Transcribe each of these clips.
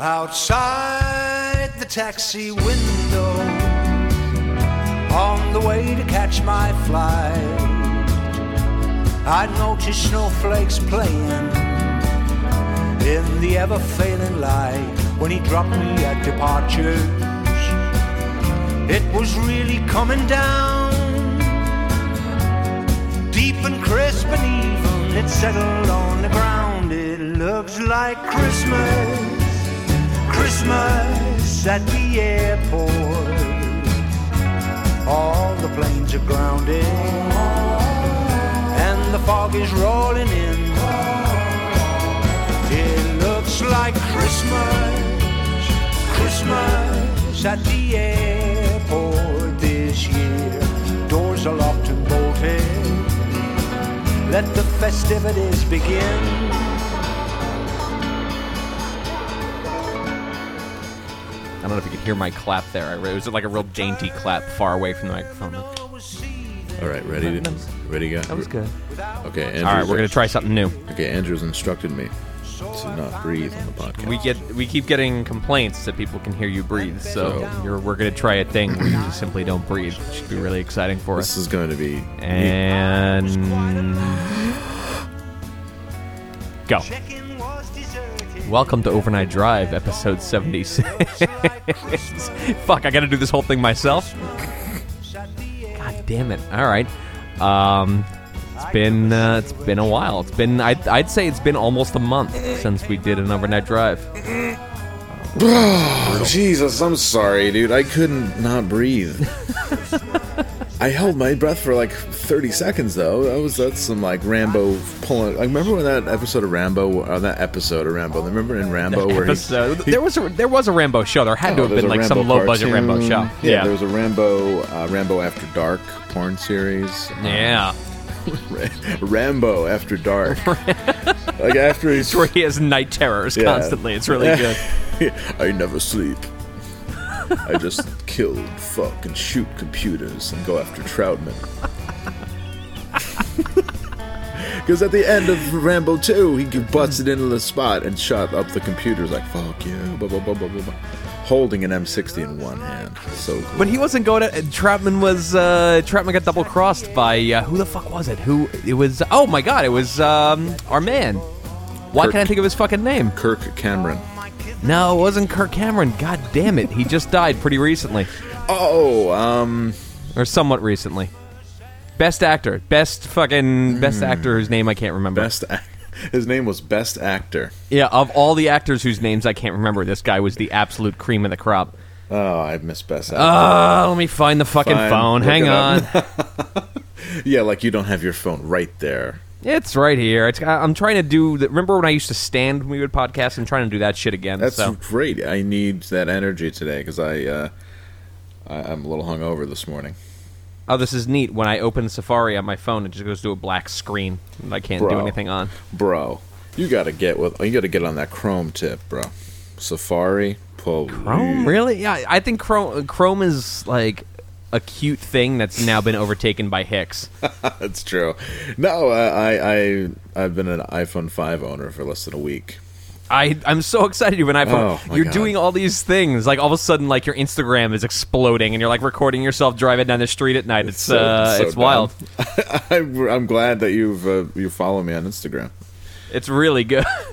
Outside the taxi window, on the way to catch my flight, I noticed snowflakes playing in the ever failing light when he dropped me at departures. It was really coming down, deep and crisp and even. It settled on the ground. It looks like Christmas. Christmas at the airport. All the planes are grounded, and the fog is rolling in. It looks like Christmas, Christmas at the airport this year. Doors are locked and bolted. Let the festivities begin. I don't know if you could hear my clap there. I re- It was like a real dainty clap far away from the microphone. All right, ready to ready to go. That was good. Okay, Andrew's, All right, we're gonna try something new. Okay, Andrew's instructed me to not breathe on the podcast. We get we keep getting complaints that people can hear you breathe, so So- you're, we're gonna try a thing where you just simply don't breathe. It should be really exciting for this us. This is going to be And go. Check-in was deserted. Welcome to Overnight Drive, episode 76. Fuck, I gotta do this whole thing myself. God damn it! All right, um, it's been uh, it's been a while. It's been I'd, I'd say it's been almost a month since we did an overnight drive. Jesus, I'm sorry, dude. I couldn't not breathe. I held my breath for like 30 seconds though. That was that's some like Rambo pulling. I remember when that episode of Rambo, or that episode of Rambo. Remember in Rambo where he- Episode- he, there was a, there was a Rambo show. There had to Oh, have been like some Rambo low budget Rambo show. Yeah, there was a Rambo, uh, Rambo After Dark porn series. Um, yeah. Rambo After Dark. like after he's where he has night terrors Yeah. constantly. It's really good. I never sleep. I just kill, fuck, and shoot computers and go after Troutman. Because at the end of Rambo 2, he busted into the spot and shot up the computers like, fuck you, blah, blah, blah, blah, blah, blah. Holding an M60 in one hand. So cool. But he wasn't going to. Troutman was. Uh, Troutman got double crossed by uh, who the fuck was it? Who it was? Oh my god! It was um, our man. Why Kirk- can't I think of his fucking name? Kirk Cameron. No, it wasn't Kirk Cameron. God damn it! He just died pretty recently, Oh, um, or somewhat recently. Best actor, best fucking best actor whose name I can't remember. best. His name was Best Actor. Yeah, of all the actors whose names I can't remember, this guy was the absolute cream of the crop. Oh, I miss Best Actor. Uh, let me find the fucking Fine, phone. look Hang it on. up. yeah, like you don't have your phone right there. It's right here. It's, I- I'm trying to do. The, remember when I used to stand when we would podcast? I'm trying to do that shit again. That's so. great. I need that energy today because I, uh, I I'm a little hungover this morning. Oh, this is neat. When I open Safari on my phone, it just goes to a black screen. And I can't do anything on. Bro, you got to get with you got to get on that Chrome tip, bro. Safari, pull Chrome, really? Yeah, I think Chrome Chrome is like a cute thing that's now been overtaken by Hicks. That's true. No, I, I I I've been an iPhone five owner for less than a week. I I'm so excited when iPhone. Oh, you're God. doing all these things. Like all of a sudden, like your Instagram is exploding, and you're like recording yourself driving down the street at night. It's, so- uh, so it's wild. I'm, I'm glad that you've uh, you follow me on Instagram. It's really good.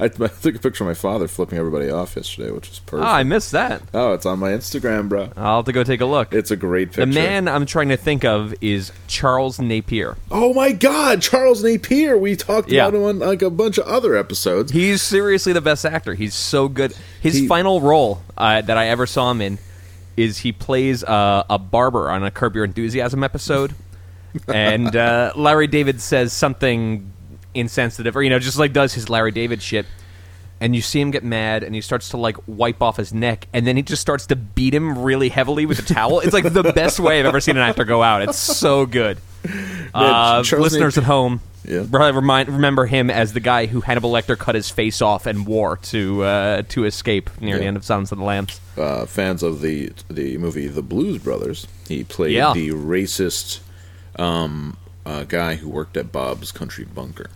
I, I took a picture of my father flipping everybody off yesterday, which was oh. I missed that. oh, it's on my Instagram, bro. I'll have to go take a look. It's a great picture. the man I'm trying to think of is Charles Napier. Oh my God, Charles Napier. We talked Yeah. about him on like a bunch of other episodes. He's seriously the best actor. He's so good. His He- final role uh, that I ever saw him in is he plays uh, a barber on a Curb Your Enthusiasm episode, and uh, Larry David says something insensitive, or you know, just like does his Larry David shit. And you see him get mad, and he starts to like wipe off his neck, and then he just starts to beat him really heavily with a towel. It's like the best way I've ever seen an actor go out. It's so good. Uh, Charles listeners Napier- at home, Yeah. probably remind, remember him as the guy who Hannibal Lecter cut his face off and wore to uh, to escape near the end of Silence of the Lambs. uh, fans of the the movie The Blues Brothers. He played Yeah. the racist um, uh, guy who worked at Bob's Country Bunker.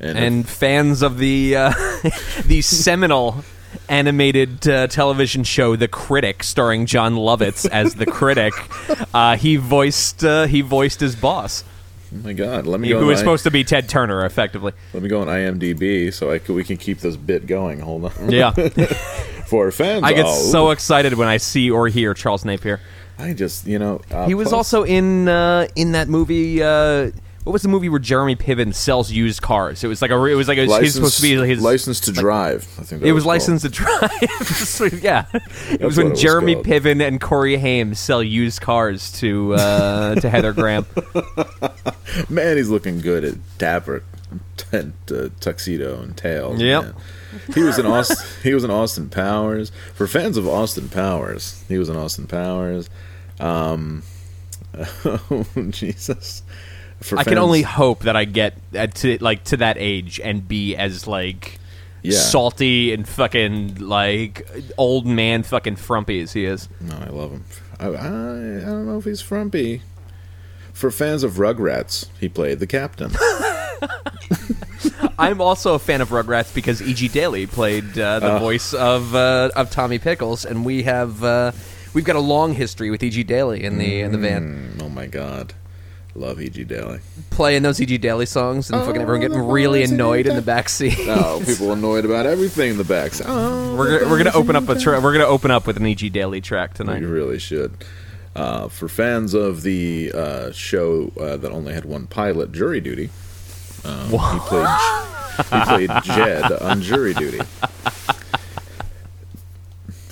And, And fans of the uh, the seminal animated uh, television show The Critic, starring Jon Lovitz as the critic, uh, he voiced uh, he voiced his boss, oh my God, let me who go. was on, supposed to be Ted Turner, effectively. let me go on IMDb so I c- we can keep this bit going. Hold on. Yeah, For fans, I get so excited when I see or hear Charles Napier. I just you know uh, He was plus- also in uh, in that movie. What was the movie where Jeremy Piven sells used cars? It was like a. It was like a, license, he's supposed to be his license to drive. I think that It was called. licensed to drive. So, yeah, it was when it was Jeremy called. Piven and Corey Haim sell used cars to uh, to Heather Graham. Man, he's looking good at dapper and uh, tuxedo and tail. Yep. man. He was in Austin. he was in Austin Powers. For fans of Austin Powers, he was in Austin Powers. Um, oh Jesus! For I can fans- only hope that I get uh, to like to that age and be as like Yeah. salty and fucking like old man fucking frumpy as he is. No, I love him. I, I, I don't know if he's frumpy. For fans of Rugrats, he played the captain. I'm also a fan of Rugrats because E.G. Daily played uh, the voice of uh, of Tommy Pickles, and we have uh, we've got a long history with E.G. Daily in the in the van, oh my God, love E.G. Daily. playing those E.G. Daily songs, and fucking everyone getting really annoyed in the back seat. Oh, people annoyed about everything in the back. Oh, We're, gonna- we're gonna open up a tra- we're gonna open up with an E.G. Daly track tonight. You really should. Uh, for fans of the uh, show uh, that only had one pilot, Jury Duty, um, he played he played Jed on Jury Duty.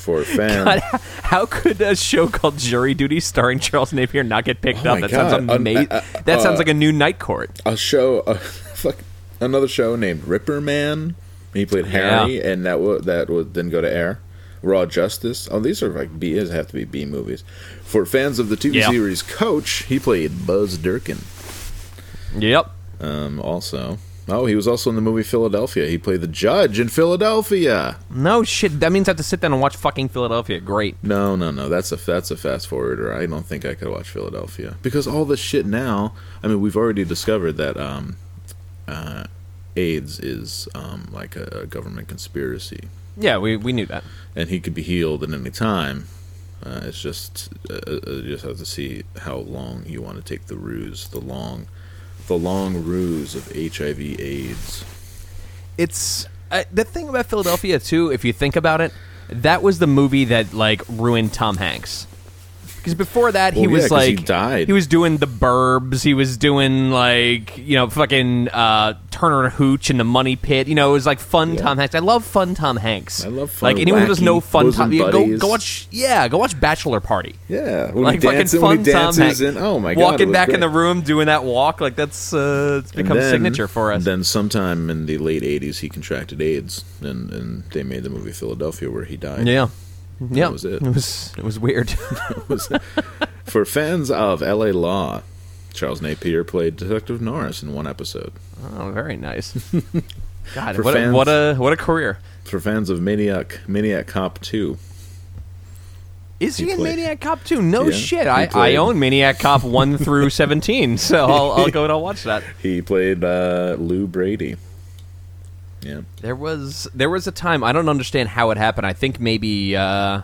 For God, how could a show called Jury Duty starring Charles Napier not get picked Oh up? That sounds God. amazing. Uh, uh, that sounds uh, like a new night court. a show, uh, fuck, another show named Ripper Man. He played Harry, and that would that would then go to air. Raw Justice. Oh, these are like B. Have to be B movies. For fans of the TV Yeah. series Coach, he played Buzz Durkin. Yep. Um, also, oh, he was also in the movie Philadelphia. He played the judge in Philadelphia. No shit. That means I have to sit down and watch fucking Philadelphia. Great. No, no, no. That's a that's a fast forwarder. I don't think I could watch Philadelphia because all this shit now. I mean, we've already discovered that um, uh, AIDS is um, like a, a government conspiracy, Yeah, we we knew that. and he could be healed at any time. Uh, it's just uh, uh, you just have to see how long you want to take the ruse, the long, the long ruse of HIV/AIDS. It's uh, the thing about Philadelphia too. If you think about it, that was the movie that like ruined Tom Hanks. Because before that, he Well, yeah, was like he died. He was doing the Burbs. He was doing like you know fucking uh, Turner and Hooch and the Money Pit. You know, it was like fun Yeah. Tom Hanks. I love fun Tom Hanks. I love fun, Like anyone who doesn't know fun Tom, yeah, go go watch. Yeah, go watch Bachelor Party. Yeah, when Like fucking fun Tom Hanks. oh my god, walking back in the room doing that walk like that's uh, it's become then- signature for us. And then sometime in the late '80s, he contracted AIDS, and, and they made the movie Philadelphia, where he died. yeah, yeah, was it. It was it was weird. Was- For fans of L.A. Law, Charles Napier played Detective Norris in one episode. Oh, very nice. God, what a, what a what a career. For fans of Maniac, Maniac Cop 2, Is he, He in Maniac Cop 2? No Yeah, shit. I, I own Maniac Cop 1 through 17, so I'll, I'll go and I'll watch that. he played uh, Lou Brady. Yeah, There was there was a time I don't understand how it happened. I think maybe uh,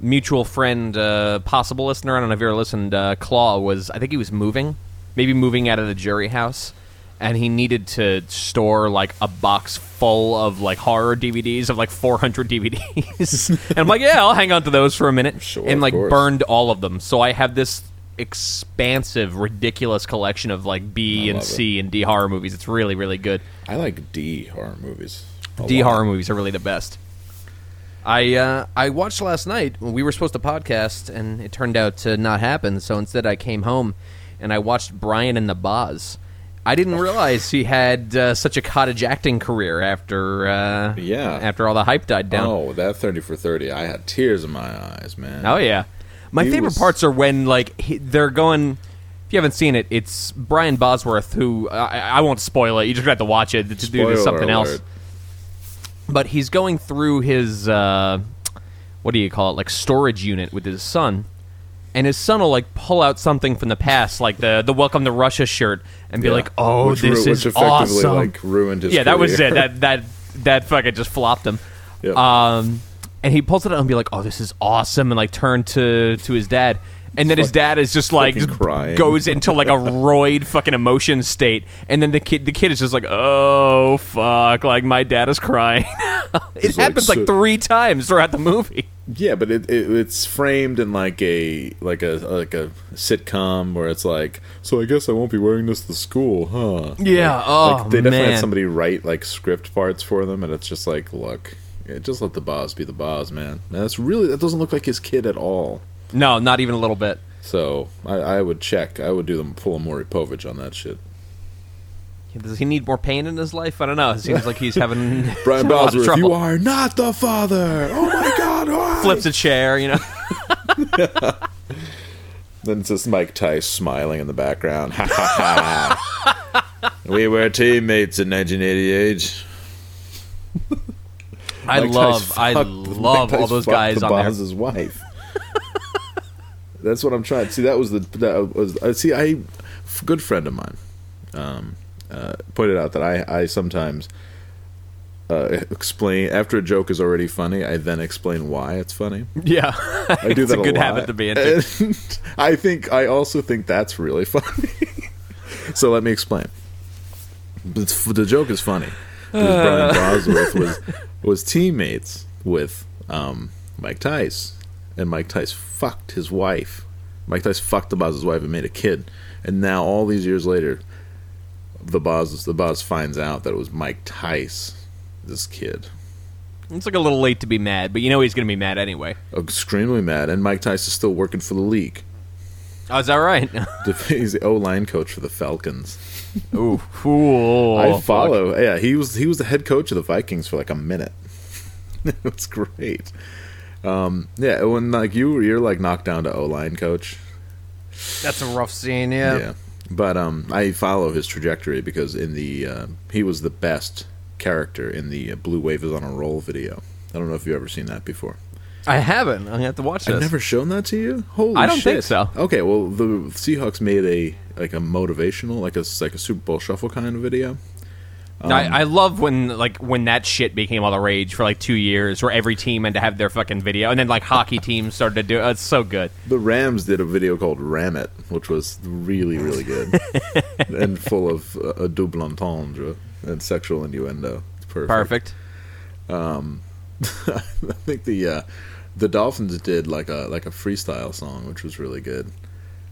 mutual friend, uh, possible listener. I don't know if you ever listened. Uh, Claw was I think he was moving, maybe moving out of the jury house, and he needed to store like a box full of like horror DVDs of like 400 DVDs. and I'm like, yeah, I'll hang on to those for a minute, Sure, and like burned all of them. So I have this expansive, ridiculous collection of like B I and C and D horror movies. It's really, really good. I like D horror movies. D lot. horror movies are really the best. I uh, I watched last night. When we were supposed to podcast, and it turned out to not happen. So instead, I came home and I watched Brian and the Boz. I didn't realize he had uh, such a cottage acting career after uh, Yeah. after all the hype died down. Oh, that thirty for thirty! I had tears in my eyes, man. Oh yeah, my He favorite was- parts are when like he, they're going. If you haven't seen it, it's Brian Bosworth who I, I won't spoil it. You just have to watch it to do something else. But he's going through his uh, what do you call it, like storage unit with his son, and his son will like pull out something from the past, like the the Welcome to Russia shirt, and be Yeah. like, "Oh, Which this ru- is which effectively awesome." like ruined his. yeah, that was it. That that that fucking just flopped him. Yep. Um, and he pulls it out and be like, "Oh, this is awesome," and like turn to to his dad. And then his dad is just like just crying. goes into like a roid fucking emotion state, and then the kid the kid is just like, oh fuck, like my dad is crying. it He's like, happens like "So-" three times throughout the movie. Yeah, but it, it it's framed in like a like a like a sitcom where it's like, so I guess I won't be wearing this to school, huh? Yeah, Like, oh, like, they definitely man. had somebody write like script parts for them, and it's just like, look, yeah, just let the boss be the boss, man. And that's really that doesn't look like his kid at all. No, not even a little bit. So I, I would check. I would do them full of Maury Povich on that shit. Does he need more pain in his life? I don't know. It seems like he's having Brian of trouble. you are not the father. Oh my God! Why? flips a chair, you know. Then it's just Mike Tice smiling in the background. Ha ha ha. we were teammates in 1988. I Mike love, Tice I fucked- love all those guys the on there. boss's wife. That's what I'm trying. To see, that was the that was. I see. I good friend of mine, um, uh, pointed out that I I sometimes. Uh, explain after a joke is already funny. I then explain why it's funny. Yeah, I do it's that a good habit to be into. And I think I also think that's really funny. so let me explain. It's, the joke is funny. Because Brian Bosworth was was teammates with um, Mike Tice, and Mike Tice fucked his wife. Mike Tice fucked the boss's wife and made a kid, and now all these years later, the boss the boss finds out that it was Mike Tice, this kid. It's like a little late to be mad, but you know he's going to be mad anyway. Extremely mad, and Mike Tice is still working for the league. Oh, is that right? He's the O line coach for the Falcons. Ooh, ooh, I fuck. follow. Yeah, he was he was the head coach of the Vikings for like a minute. it was great. Um, yeah, when like you you're like knocked down to O line coach. That's a rough scene. Yeah. Yeah, but um, I follow his trajectory because in the uh, he was the best character in the uh, Blue Wave is on a roll video. I don't know if you've ever seen that before. I haven't. I have to watch this. I've never shown that to you. Holy I don't shit. think so. Okay, well the Seahawks made a like a motivational, like a like a Super Bowl shuffle kind of video. I, Um, I love when like when that shit became all the rage for like two years, where every team had to have their fucking video, and then like hockey teams started to do it. It's so good. The Rams did a video called "Ram It," which was really, really good and full of uh, a double entendre and sexual innuendo. It's perfect. Perfect. I think the uh, the Dolphins did like a like a freestyle song, which was really good.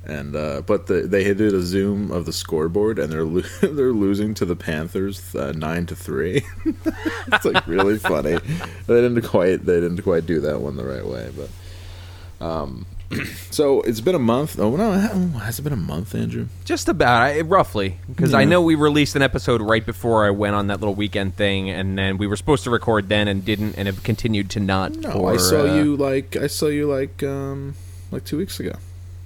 And uh, but the, they did a zoom of the scoreboard, and they're lo- they're losing to the Panthers uh, nine to three. it's like really funny. They didn't quite they didn't quite do that one the right way, but um, so it's been a month. Oh no, oh, has it been a month, Andrew? Just about, I, roughly, because I know we released an episode right before I went on that little weekend thing, and then we were supposed to record then and didn't, and have continued to not. No, I saw uh, you like I saw you like um like two weeks ago.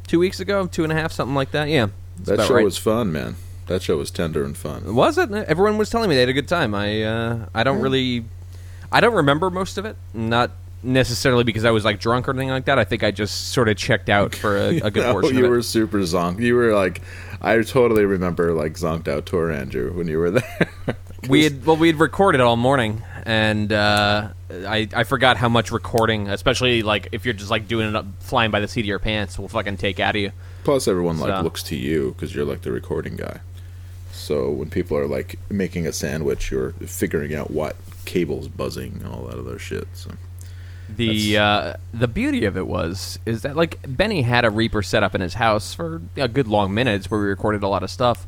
Two weeks ago, two and a half, something like that. Yeah, That show right. was fun, man. That show was tender and fun. Was it? Everyone was telling me they had a good time. I uh, I don't really, I don't remember most of it. Not necessarily because I was like drunk or anything like that. I think I just sort of checked out for a, a good No, portion you of were it. super zonked. You were like, I totally remember like zonked out tour Andrew when you were there. We had well, we had recorded all morning, and uh, I I forgot how much recording, especially like if you're just like doing it up, flying by the seat of your pants, will fucking take out of you. Plus, everyone like So- looks to you because you're like the recording guy. So when people are like making a sandwich, you're figuring out what cables buzzing and all that other shit. So The uh, the beauty of it was is that like Benny had a Reaper set up in his house for a good long minutes where we recorded a lot of stuff.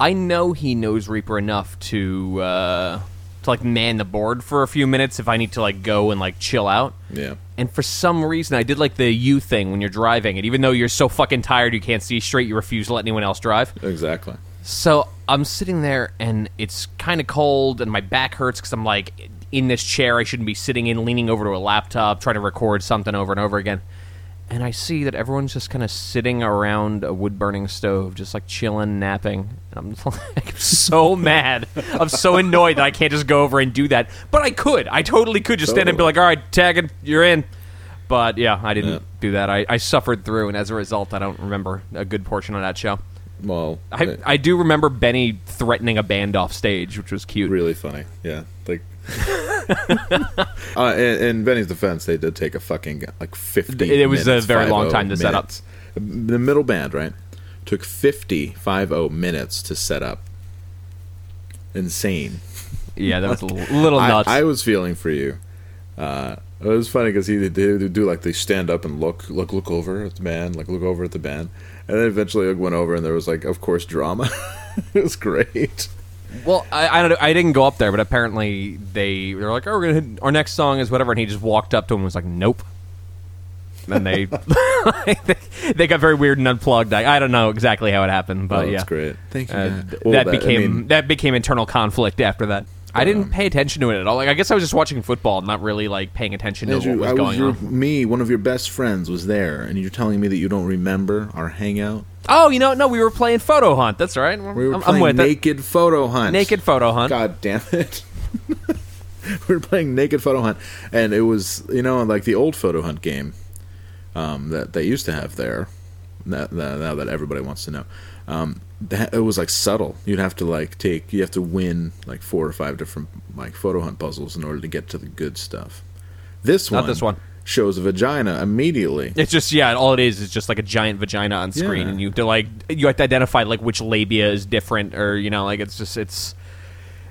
I know he knows Reaper enough to uh, to like man the board for a few minutes if I need to like go and like chill out. yeah, And for some reason, I did like the you thing when you're driving, and even though you're so fucking tired you can't see straight, you refuse to let anyone else drive. exactly. So I'm sitting there, and it's kind of cold, and my back hurts because I'm like in this chair I shouldn't be sitting in, leaning over to a laptop, trying to record something over and over again. And I see that everyone's just kind of sitting around a wood burning stove, just like chilling, napping. And I'm like, so mad. I'm so annoyed that I can't just go over and do that. But I could. I totally could just stand and be like, all right, tagging, you're in. But yeah, I didn't Yeah. do that. I, I suffered through, and as a result, I don't remember a good portion of that show. Well, I, I do remember Benny threatening a band off stage, which was cute. really funny. Yeah, like. uh, in, in Benny's defense, they did take a fucking like fifty. It was a very long time to set up. The middle band, right, took 50, 50 minutes to set up. Insane. Yeah, that was a little, little I, nuts. I was feeling for you. Uh, it was funny because he did, they do like they stand up and look, look, look over at the band, like look over at the band, and then eventually like, went over and there was like, of course, drama. it was great. Well, I, I don't know. I didn't go up there, but apparently they were like, "Oh, we're gonna hit, our next song is whatever," and he just walked up to him and was like, "Nope." Then they they got very weird and unplugged. I, I don't know exactly how it happened, but oh, yeah, that's great. Thank you. Uh, God. th- Well, that, I became mean, that became internal conflict after that. I didn't pay attention to it at all. Like I guess I was just watching football, not really like paying attention to Andrew, what was I going your, on. Me, one of your best friends, was there, and you're telling me that you don't remember our hangout. Oh, you know, no, we were playing photo hunt. That's right. We were I'm, I'm playing with it. naked photo hunt. Naked photo hunt. God damn it. we were playing naked photo hunt, and it was you know like the old photo hunt game um, that they used to have there. Now now that everybody wants to know, um, that, it was like subtle. You'd have to like take, you have to win like four or five different like photo hunt puzzles in order to get to the good stuff. This one, Not this one. shows a vagina immediately. It's just yeah, all it is is just like a giant vagina on screen, Yeah. and you have to like you have to identify like which labia is different, or you know, like it's just it's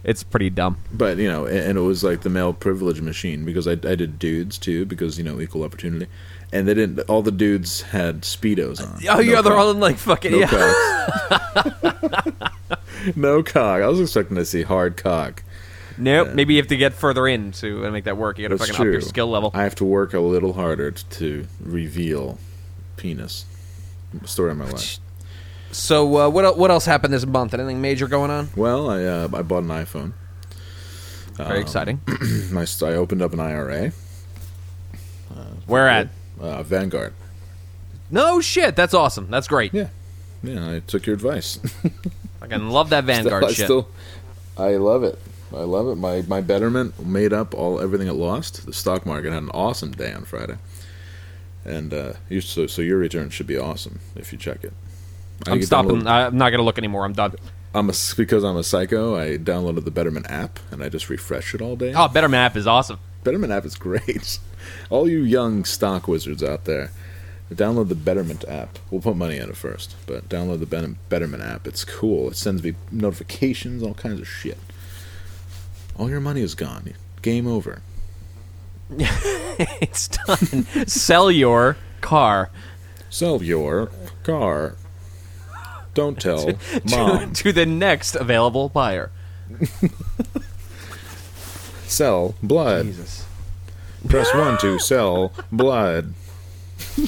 it's pretty dumb. But you know, and and it was like the male privilege machine because I, I did dudes too because you know equal opportunity, and they didn't. All the dudes had speedos on. Oh No yeah, they're all in like fucking no yeah. cock. no cock. I was expecting to see hard cock. Nope. Maybe you have to get further in to uh, make that work. You got to fucking true. up your skill level. I have to work a little harder to reveal penis. Story of my life. So uh, what el- what else happened this month? Anything major going on? Well, I uh, I bought an iPhone. Very exciting. I, I opened up an IRA. Where at? Uh, Vanguard. No shit. That's awesome. That's great. Yeah, yeah. I took your advice. I can love that Vanguard I shit. still, I love it. I love it. My my betterment made up all everything it lost. The stock market had an awesome day on Friday, and uh, you so so your return should be awesome if you check it. I I'm stopping. download- I'm not gonna look anymore. I'm done. I'm a, because I'm a psycho. I downloaded the Betterment app and I just refresh it all day. Oh, Better Map is awesome. Betterment app is great. All you young stock wizards out there, download the Betterment app. We'll put money in it first, but download the Betterment app. It's cool. It sends me notifications, all kinds of shit. All your money is gone. Game over. it's done. Sell your car Sell your car. Don't tell to, mom. to the next available buyer. Sell blood. Jesus. Press one to sell blood.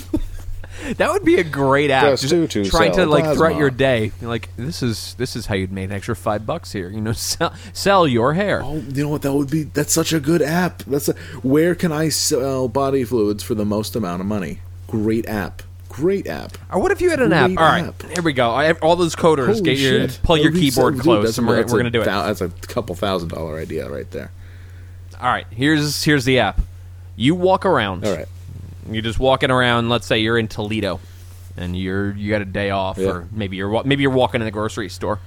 That would be a great app. Press Just two to trying to sell like plasma. throughout your day. You're like this is this is how you'd make an extra five bucks here. You know, sell sell your hair. Oh, you know what? That would be. That's such a good app. That's a, where can I sell body fluids for the most amount of money? Great app. Great app. Or what if you had an app? Great All right, app. here we go. I, all those coders, Holy get your shit. pull That your would be keyboard so- dude, close, that's- and we're, that's we're a gonna do it. thou- That's a couple thousand dollar idea right there. All right, here's here's the app. You walk around. All right. You're just walking around. Let's say you're in Toledo, and you're you got a day off, Yeah. or maybe you're wa- maybe you're walking in the grocery store.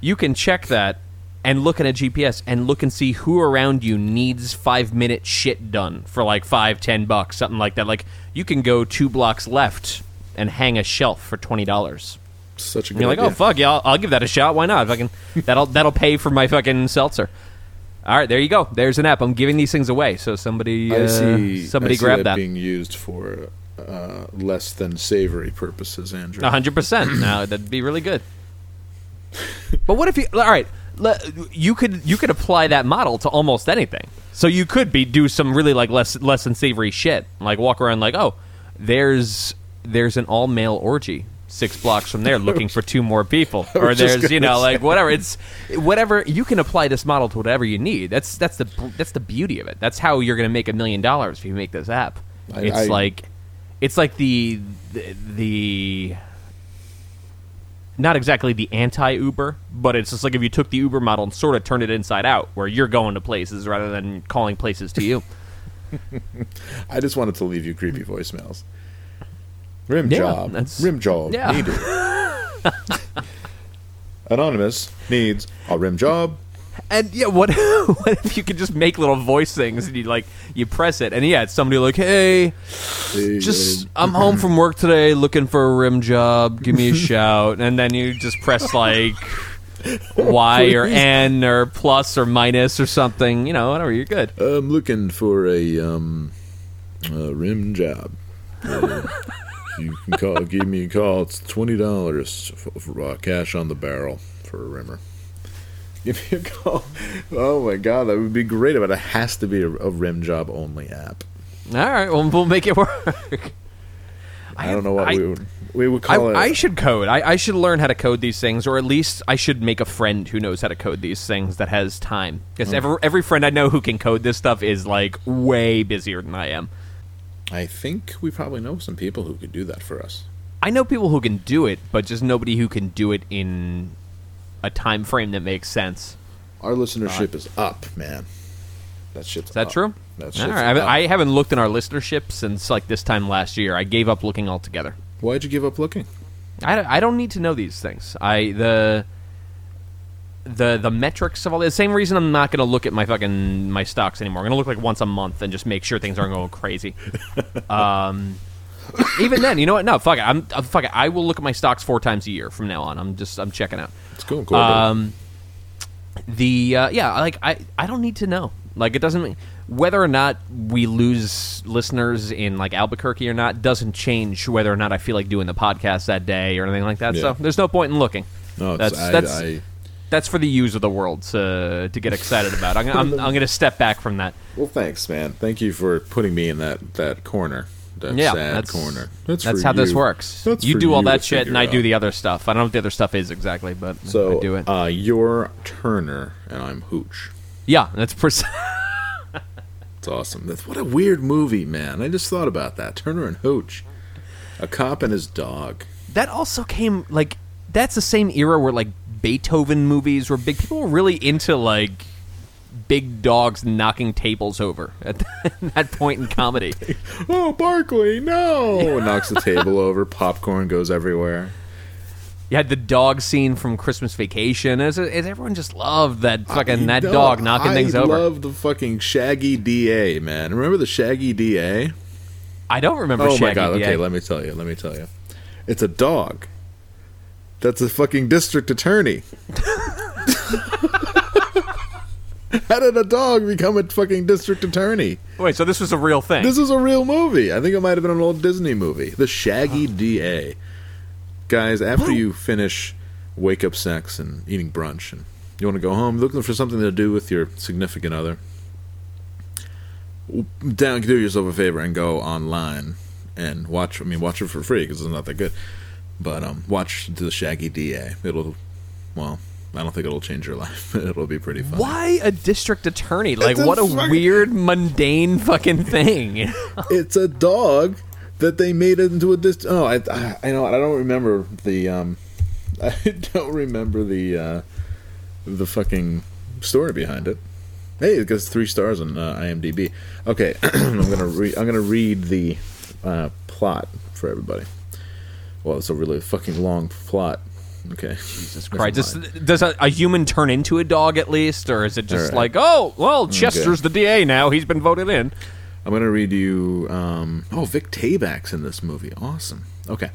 You can check that and look at a GPS and look and see who around you needs five minute shit done for like five ten bucks, something like that. Like you can go two blocks left and hang a shelf for twenty dollars. Such a good And you're like, oh, idea. oh fuck yeah, I'll, I'll give that a shot. Why not? Fucking that'll that'll pay for my fucking seltzer. All right, there you go. There's an app. I'm giving these things away, so somebody I uh, see. somebody I see grab that, that. being used for uh, less than savory purposes, Andrew. Hundred percent. Now that'd be really good. But what if you? All right, you could you could apply that model to almost anything. So you could be do some really like less less than savory shit, like walk around like, oh, there's there's an all male orgy six blocks from there looking for two more people, or there's you know like whatever. It's whatever you can apply this model to whatever you need. That's that's the that's the beauty of it. That's how you're going to make a million dollars if you make this app. I- it's I- like it's like the the, the not exactly the anti Uber, but it's just like if you took the Uber model and sort of turned it inside out, where you're going to places rather than calling places to you. I just wanted to leave you creepy voicemails. Rim Yeah, job. that's- Rim job yeah. needed. Anonymous needs a rim job. and yeah, what what if you could just make little voice things and you like you press it and yeah, it's somebody like, hey, just I'm home from work today, looking for a rim job. Give me a shout, and then you just press like. Y or N or plus or minus or something, you know, whatever. You're good. I'm looking for a um a rim job. Uh, you can call. Give me a call. It's twenty dollars uh, cash on the barrel for a rimmer. Give me a call. Oh my god, that would be great. But it has to be a, a rim job only app. All right, well, we'll make it work. I, don't know what I- we would we would I, call it. I should code. I, I should learn how to code these things, or at least I should make a friend who knows how to code these things that has time. Because Mm. every, every friend I know who can code this stuff is like way busier than I am. I think we probably know some people who could do that for us. I know people who can do it, but just nobody who can do it in a time frame that makes sense. Our listenership is up, man. That shit's Is that up. true? That All right. I, haven't, up. I haven't looked in our listenership since like this time last year. I gave up looking altogether. Why'd you give up looking? I, I don't need to know these things. I the the the metrics of all the same reason I'm not going to look at my fucking my stocks anymore. I'm going to look like once a month and just make sure things aren't going crazy. um, even then, you know what? No, fuck it. I'm, I'm fuck it. I will look at my stocks four times a year from now on. I'm just I'm checking out. It's cool. cool Um, the uh, yeah, like I I don't need to know. Like it doesn't mean whether or not we lose listeners in like Albuquerque or not doesn't change whether or not I feel like doing the podcast that day or anything like that. Yeah. So there's no point in looking. no, that's I, that's I, that's for the use of the world to to get excited about. I'm I'm, I'm going to step back from that. well, thanks, man. Thank you for putting me in that that corner. That Yeah, sad that's corner. That's, for how this works. That's you do all you that shit, and I do the other stuff. I don't know what the other stuff is exactly, but So I do it. Uh, you're Turner and I'm Hooch. yeah, that's pers- It's awesome. That's what a weird movie, man. I just thought about that. Turner and Hooch, a cop and his dog. that also came like that's the same era where like Beethoven movies were big. People were really into like big dogs knocking tables over at that point in comedy. Oh, Barkley, no! Knocks the table over. Popcorn goes everywhere. You had the dog scene from Christmas Vacation. As, as everyone just loved that fucking I that know. dog knocking I things over. I love the fucking Shaggy DA, man. Remember the Shaggy DA? I don't remember. Oh Shaggy my god! DA. Okay, let me tell you. Let me tell you. It's a dog. That's a fucking district attorney. How did a dog become a fucking district attorney? Wait, so this was a real thing? This is a real movie. I think it might have been an old Disney movie. The Shaggy DA. Guys, after you finish wake up sex and eating brunch and you want to go home looking for something to do with your significant other, down do yourself a favor and go online and watch. I mean, watch it for free because it's not that good. But um, watch the Shaggy DA. It'll, well, I don't think it'll change your life. it'll be pretty fun. Why a district attorney? Like, It's a what a fucking- weird, mundane fucking thing. it's a dog that they made into a dist. Oh, I, I, I know. I don't remember the. Um, I don't remember the uh, the fucking story behind it. Hey, it gets three stars on uh, IMDb. Okay, I'm gonna re- I'm gonna read the uh, plot for everybody. Well, it's a really fucking long plot. Okay, Jesus Right? Does, does a, a human turn into a dog at least, or is it just right. like, oh, well, Chester's the DA now. He's been voted in. I'm gonna read you. Um, oh, Vic Tayback's in this movie. Awesome. Okay.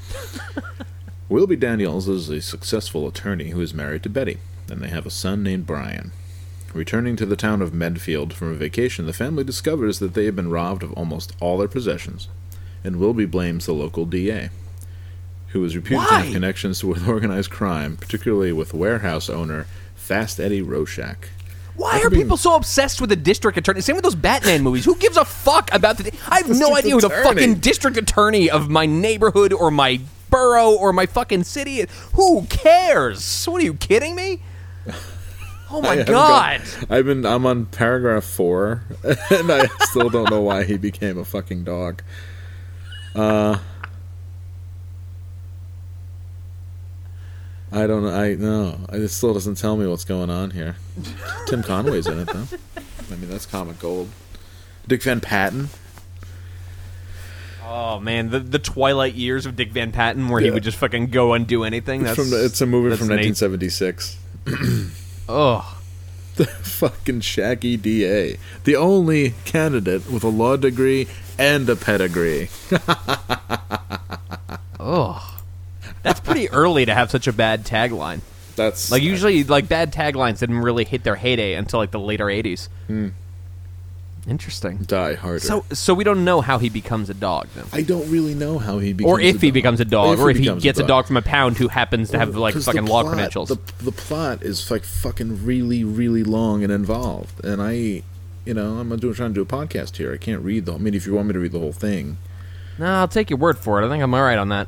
Wilby Daniels is a successful attorney who is married to Betty, and they have a son named Brian. Returning to the town of Medfield from a vacation, the family discovers that they have been robbed of almost all their possessions, and Wilby blames the local DA, who is reputed to have connections with organized crime, particularly with warehouse owner Fast Eddie Roschak. Why After are being- people so obsessed with the district attorney? Same with those Batman movies. Who gives a fuck about the? I have no idea who the attorney. fucking district attorney of my neighborhood or my borough or my fucking city is. Who cares? What are you kidding me? Oh my god! got- I've been I'm on paragraph four, and I still don't know why he became a fucking dog. Uh, I don't know. I no. It still doesn't tell me what's going on here. Tim Conway's in it though. I mean, that's comic gold. Dick Van Patten. Oh man, the the twilight years of Dick Van Patten, where he would just fucking go and do anything. It's That's the, it's a movie from 1976. Oh, The fucking Shaggy DA, the only candidate with a law degree and a pedigree. oh, that's pretty early to have such a bad tagline. That's Like usually, like bad taglines didn't really hit their heyday until like the later '80s. Hmm. Interesting. Die Harder. So, so we don't know how he becomes a dog, then, I don't really know how he becomes or if a he dog. becomes a dog, or if he becomes gets a dog from a pound who happens to have oh, like 'Cause the fucking law plot- credentials. The, the plot is like fucking really, really long and involved, and I, you know, I'm doing trying to do a podcast here. I can't read the. I mean, if you want me to read the whole thing, no, I'll take your word for it. I think I'm all right on that.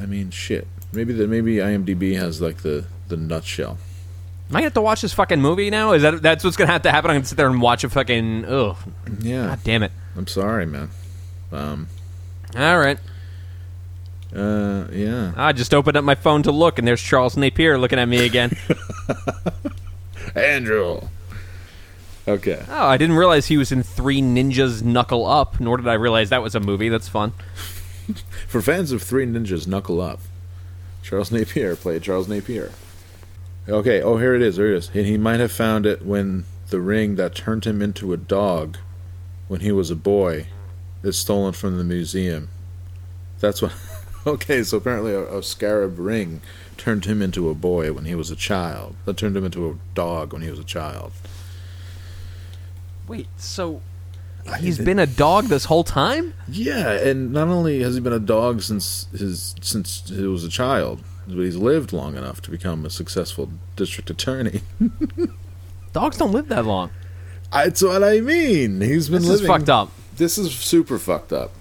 I mean, shit. Maybe the maybe IMDb has like the the nutshell. Am I gonna have to watch this fucking movie now? Is that that's what's gonna have to happen? I'm gonna sit there and watch a fucking. Ugh, Yeah, god damn it! I'm sorry, man. Um, All right, uh, yeah. I just opened up my phone to look, and there's Charles Napier looking at me again. Andrew. Okay. oh, I didn't realize he was in Three Ninjas Knuckle Up. Nor did I realize that was a movie. That's fun. For fans of Three Ninjas, knuckle up. Charles Napier played Charles Napier. Okay, oh, here it is. There it is. And he might have found it when the ring that turned him into a dog when he was a boy is stolen from the museum. That's what. Okay, so apparently a, a scarab ring turned him into a boy when he was a child. That turned him into a dog when he was a child. Wait, so he's been a dog this whole time? Yeah, and not only has he been a dog since his since he was a child, but he's lived long enough to become a successful district attorney. Dogs don't live that long. That's what I mean. He's been This is fucked up. This is super fucked up.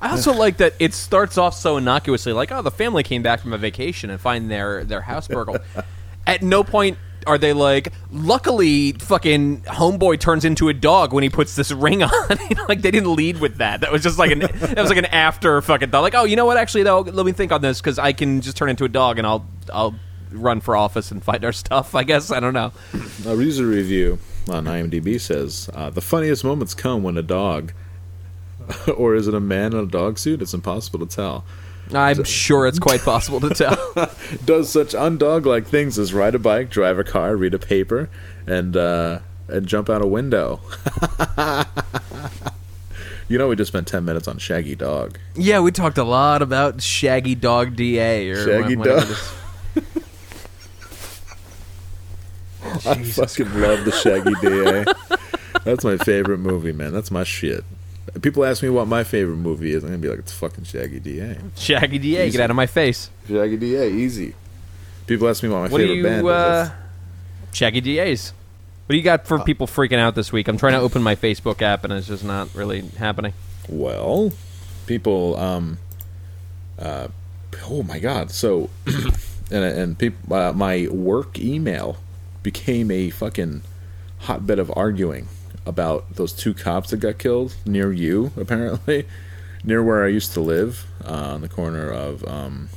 I also like that it starts off so innocuously, like, oh, the family came back from a vacation and find their their house burgled. At no point are they like, luckily, fucking homeboy turns into a dog when he puts this ring on. Like they didn't lead with that. That was just like an that was like an after fucking thought. Like, oh, you know what? Actually, though, let me think on this because I can just turn into a dog and I'll I'll run for office and find our stuff. I guess I don't know. A user review on IMDb says uh, the funniest moments come when a dog, or is it a man in a dog suit? It's impossible to tell. I'm sure it's quite possible to tell. Does such undog-like things as ride a bike, drive a car, read a paper, and uh, and jump out a window. you know, we just spent ten minutes on Shaggy Dog. yeah, we talked a lot about Shaggy Dog Da or Shaggy Dog. I fucking love the Shaggy DA. That's my favorite movie, man. That's my shit. People ask me what my favorite movie is. I'm gonna be like, it's fucking Shaggy DA. Shaggy Da, Easy. get out of my face. Shaggy DA, easy. People ask me what my What do favorite you, band uh, is. Shaggy DAs? What do you got for people freaking out this week? I'm trying to open my Facebook app and it's just not really happening. Well, people, um, uh, oh my god. So, and and people, uh, my work email became a fucking hotbed of arguing about those two cops that got killed near you, apparently, near where I used to live, uh, on the corner of um,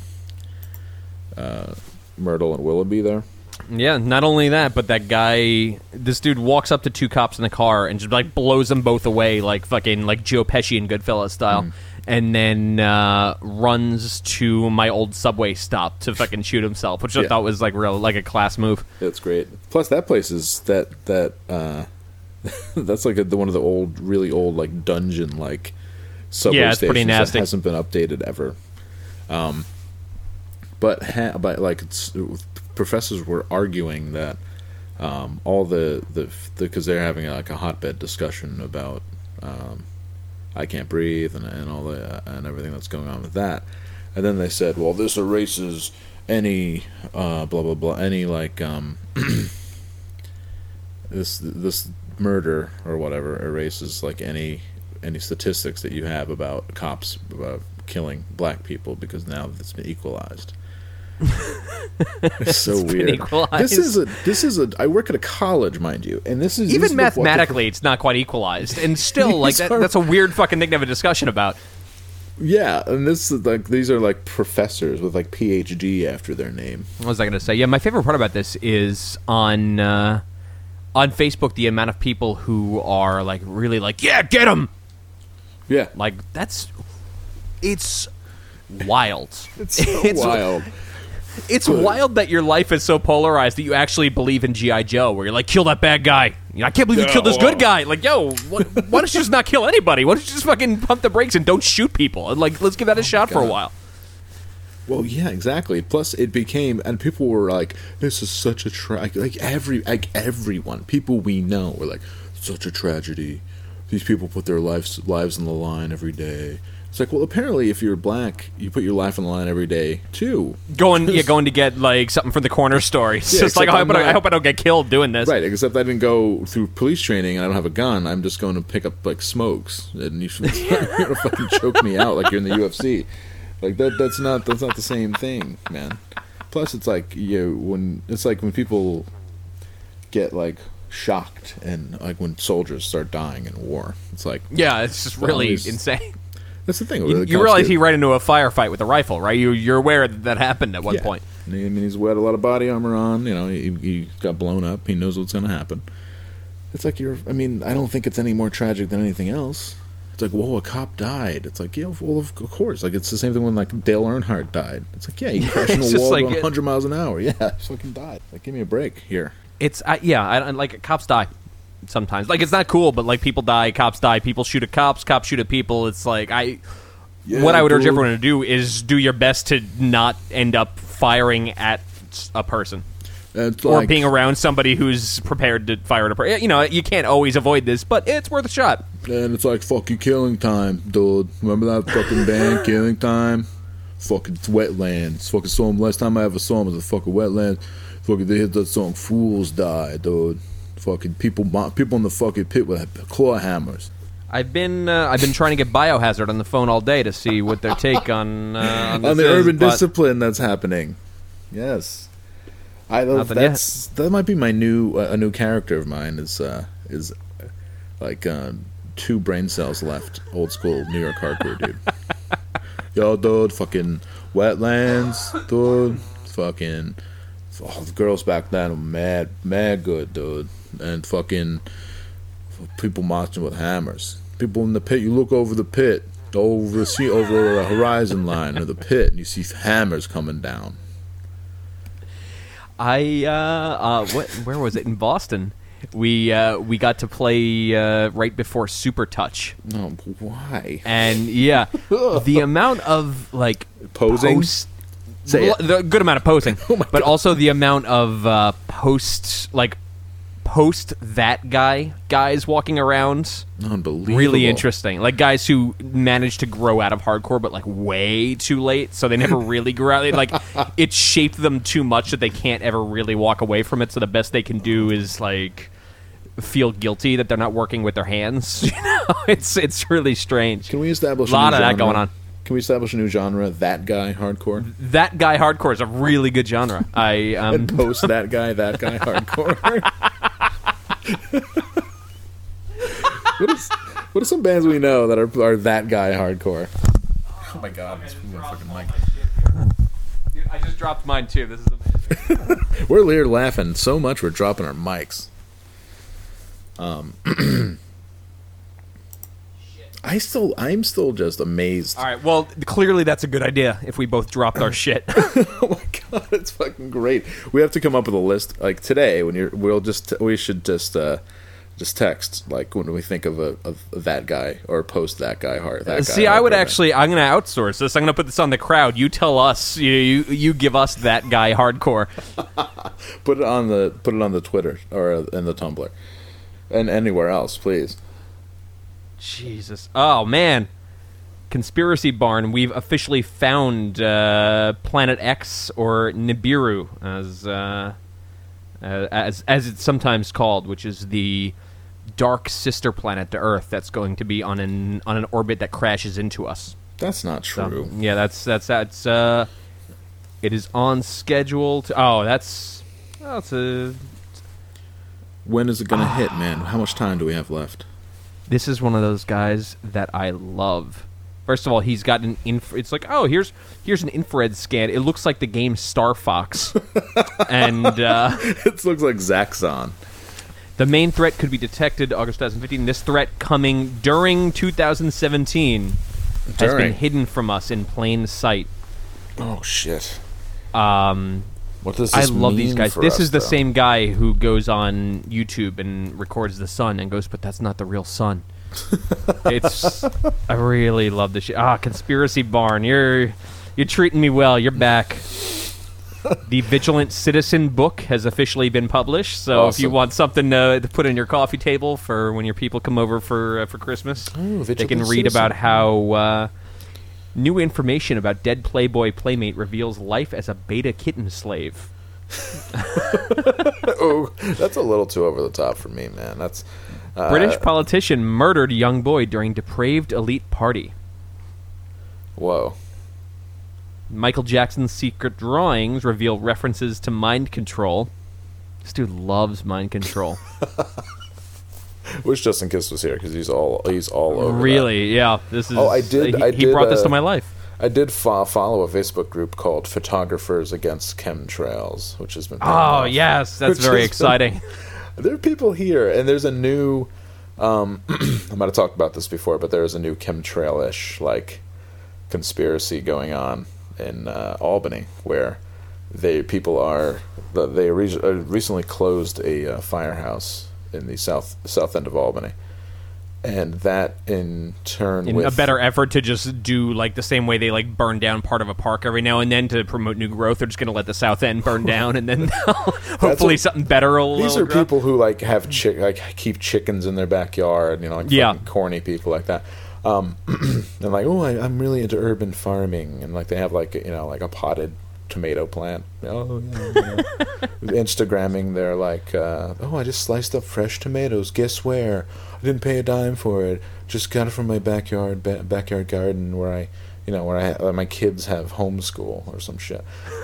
uh, Myrtle and Willoughby. There. Yeah, not only that, but that guy, this dude walks up to two cops in the car and just like blows them both away, like fucking like Joe Pesci in Goodfellas style, and then uh, runs to my old subway stop to fucking shoot himself, which I thought was like real, like a class move. That's great. Plus, that place is that that uh, that's like a, the one of the old, really old, like dungeon like subway Yeah, it's pretty nasty. that hasn't been updated ever. Um, but ha- but like it's, professors were arguing that um, all the the because they're having like a hotbed discussion about um, I can't breathe and, and all the and everything that's going on with that, and then they said, well, this erases any uh, blah blah blah any like um, this this murder or whatever erases like any any statistics that you have about cops about killing black people because now it's been equalized. it's so been weird. This is a this is a I work at a college, mind you, and this is this Even is the- mathematically, it's not quite equalized, and still, like that, are- that's a weird fucking thing to have a discussion about. yeah, and this is like these are like professors with like PhD after their name. What was I going to say? Yeah, my favorite part about this is on uh, on Facebook the amount of people who are like really like, yeah, get him. Yeah, Like that's it's wild. it's so wild. It's wild that your life is so polarized that you actually believe in GI Joe, where you're like, kill that bad guy. You know, I can't believe you Yeah, killed this well- good uh, guy. Like, yo, what, why don't you just not kill anybody? Why don't you just fucking pump the brakes and don't shoot people? And like, let's give that a oh shot for a while. Well, yeah, exactly. Plus, it became, and people were like, "This is such a tra-, like every like everyone, people we know were like, such a tragedy. These people put their lives lives on the line every day." It's like, well, apparently, if you're black, you put your life on the line every day too. Going, yeah, going to get like something from the corner store. It's Yeah, just like, except I hope, I, hope I don't get killed doing this. Right, except I didn't go through police training and I don't have a gun. I'm just going to pick up like smokes, and you should, you're gonna fucking choke me out like you're in the UFC. Like that. That's not. That's not the same thing, man. Plus, it's like you when it's like when people get like shocked and like when soldiers start dying in war. It's like Yeah, it's just really Always- insane. that's the thing. You, you realize he ran into a firefight with a rifle, right? You, you're aware that that happened at one Yeah. point. I mean, he's had a lot of body armor on. You know, he, he got blown up. He knows what's going to happen. It's like you're. I mean, I don't think it's any more tragic than anything else. It's like, whoa, a cop died. It's like, yeah, well, of course. Like, it's the same thing when like Dale Earnhardt died. It's like, yeah, he crashed in a wall like going 100 miles an hour. Yeah, he fucking died. Like, give me a break here. It's I, yeah, I, I- like cops die sometimes. Like it's not cool, but like people die, cops die, people shoot at cops, cops shoot at people. It's like I. Yeah, what I would urge everyone to do is do your best to not end up firing at a person It's or like, being around somebody who's prepared to fire at a person. You know, you can't always avoid this, but it's worth a shot. And it's like fucking killing time, dude. Remember that fucking band, Killing Time? Fucking wetlands. Fucking saw him last time I ever saw him was a fucking wetland. Fucking they hit that song "Fools Die," dude. Fucking people, people in the fucking pit with claw hammers. I've been uh, I've been trying to get Biohazard on the phone all day to see what their take on uh, on, On the is, urban discipline that's happening. Yes, I love Nothing yet. that might be my new uh, a new character of mine is uh, is uh, like uh, two brain cells left, old school New York hardcore dude. Yo, dude, fucking wetlands, dude, fucking. Oh, the girls back then were mad, mad good, dude, and fucking people marching with hammers. People in the pit. You look over the pit, over the sea, over the horizon line of the pit, and you see hammers coming down. I uh, uh what where was it in Boston? We uh, we got to play uh, right before Supertouch, No, why? and yeah, the amount of like Posing? post, Say it. the good amount of posing, Oh my but also the amount of uh, post like post that guy guys walking around. Unbelievable. Really interesting, like guys who managed to grow out of hardcore, but like way too late, so they never really grew out. Like it shaped them too much that they can't ever really walk away from it. So the best they can do is like feel guilty that they're not working with their hands. You know, it's it's really strange. Can we establish A lot a of new that genre? going on. Can we establish a new genre? That guy hardcore That guy hardcore is a really good genre. I um, and post that guy, that guy hardcore. What is what are some bands we know that are are that guy hardcore? Oh my god, this fucking mic. Dude, I just dropped mine too. This is amazing. We're here laughing so much we're dropping our mics. Um, I still, I'm still just amazed. All right. Well, clearly that's a good idea. If we both dropped our shit. oh my god, it's fucking great. We have to come up with a list like today when you're. We'll just we should just uh, Just text like when we think of a of that guy or post that guy hard. That guy See, I would actually. I'm going to outsource this. I'm going to put this on the crowd. You tell us. You, you you give us that guy hardcore. put it on the put it on the Twitter or in the Tumblr, and anywhere else, please. Jesus. Oh man. Conspiracy Barn. We've officially found uh, Planet X or Nibiru, as uh, uh, as as it's sometimes called, which is the dark sister planet to Earth that's going to be on an on an orbit that crashes into us. That's not So, true. yeah, that's that's that's. Uh, it is on schedule. To, oh, that's that's a. When is it gonna hit, man? How much time do we have left? This is one of those guys that I love. First of all, he's got an inf- It's like, oh, here's here's an infrared scan. It looks like the game Star Fox, and uh, it looks like Zaxxon. the main threat could be detected August 2015. This threat coming during 2017 has been hidden from us in plain sight. Oh shit! Um, What does I love these guys. This us, is the though? same guy who goes on YouTube and records the sun and goes, but that's not the real sun. it's I really love this shit. Ah, conspiracy barn. You're you're treating me well. You're back. the Vigilant Citizen book has officially been published. So if you want something to, to put on your coffee table for when your people come over for uh, for Christmas, Ooh, they can read Citizen. about how uh, new information about dead Playboy playmate reveals life as a beta kitten slave. oh, that's a little too over the top for me, man. That's uh, British politician murdered young boy during depraved elite party. Whoa. Michael Jackson's secret drawings reveal references to mind control. This dude loves mind control. Wish Justin Kiss was here because he's all he's all over. that. really? Yeah. This is. Oh, I did- He, I he did, brought this uh, to my life. I did fo- follow a Facebook group called Photographers Against Chemtrails, which has been. Oh yes, that's very has been- exciting. There are people here, and there's a new. Um, I might have talked about this before, but there is a new chemtrail-ish like conspiracy going on in uh, Albany, where they people are they re- uh, recently closed a uh, firehouse in the south south end of Albany, and that in turn In with a better effort to just do like the same way they like burn down part of a park every now and then to promote new growth. They're just going to let the south end burn down, and then hopefully what- something better will. These will are grow. people who like have chick like keep chickens in their backyard, you know, like Yeah. corny people like that. Um, and like, oh, I, I'm really into urban farming, and like they have like you know like a potted tomato plant. Oh yeah, know. Instagramming their like, uh, oh, I just sliced up fresh tomatoes. Guess where? I didn't pay a dime for it. Just got it from my backyard ba- backyard garden where I. You know where I my kids have homeschool or some shit.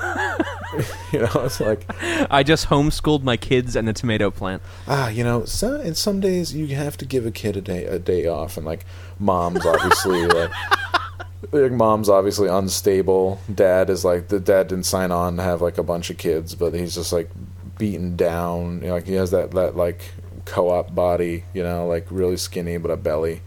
you know, it's like I just homeschooled my kids and the tomato plant. ah, you know, so, and some days you have to give a kid a day a day off, and like mom's obviously like, like mom's obviously unstable. Dad is like the dad didn't sign on to have like a bunch of kids, but he's just like beaten down. You know, like he has that that like co-op body, you know, like really skinny but a belly,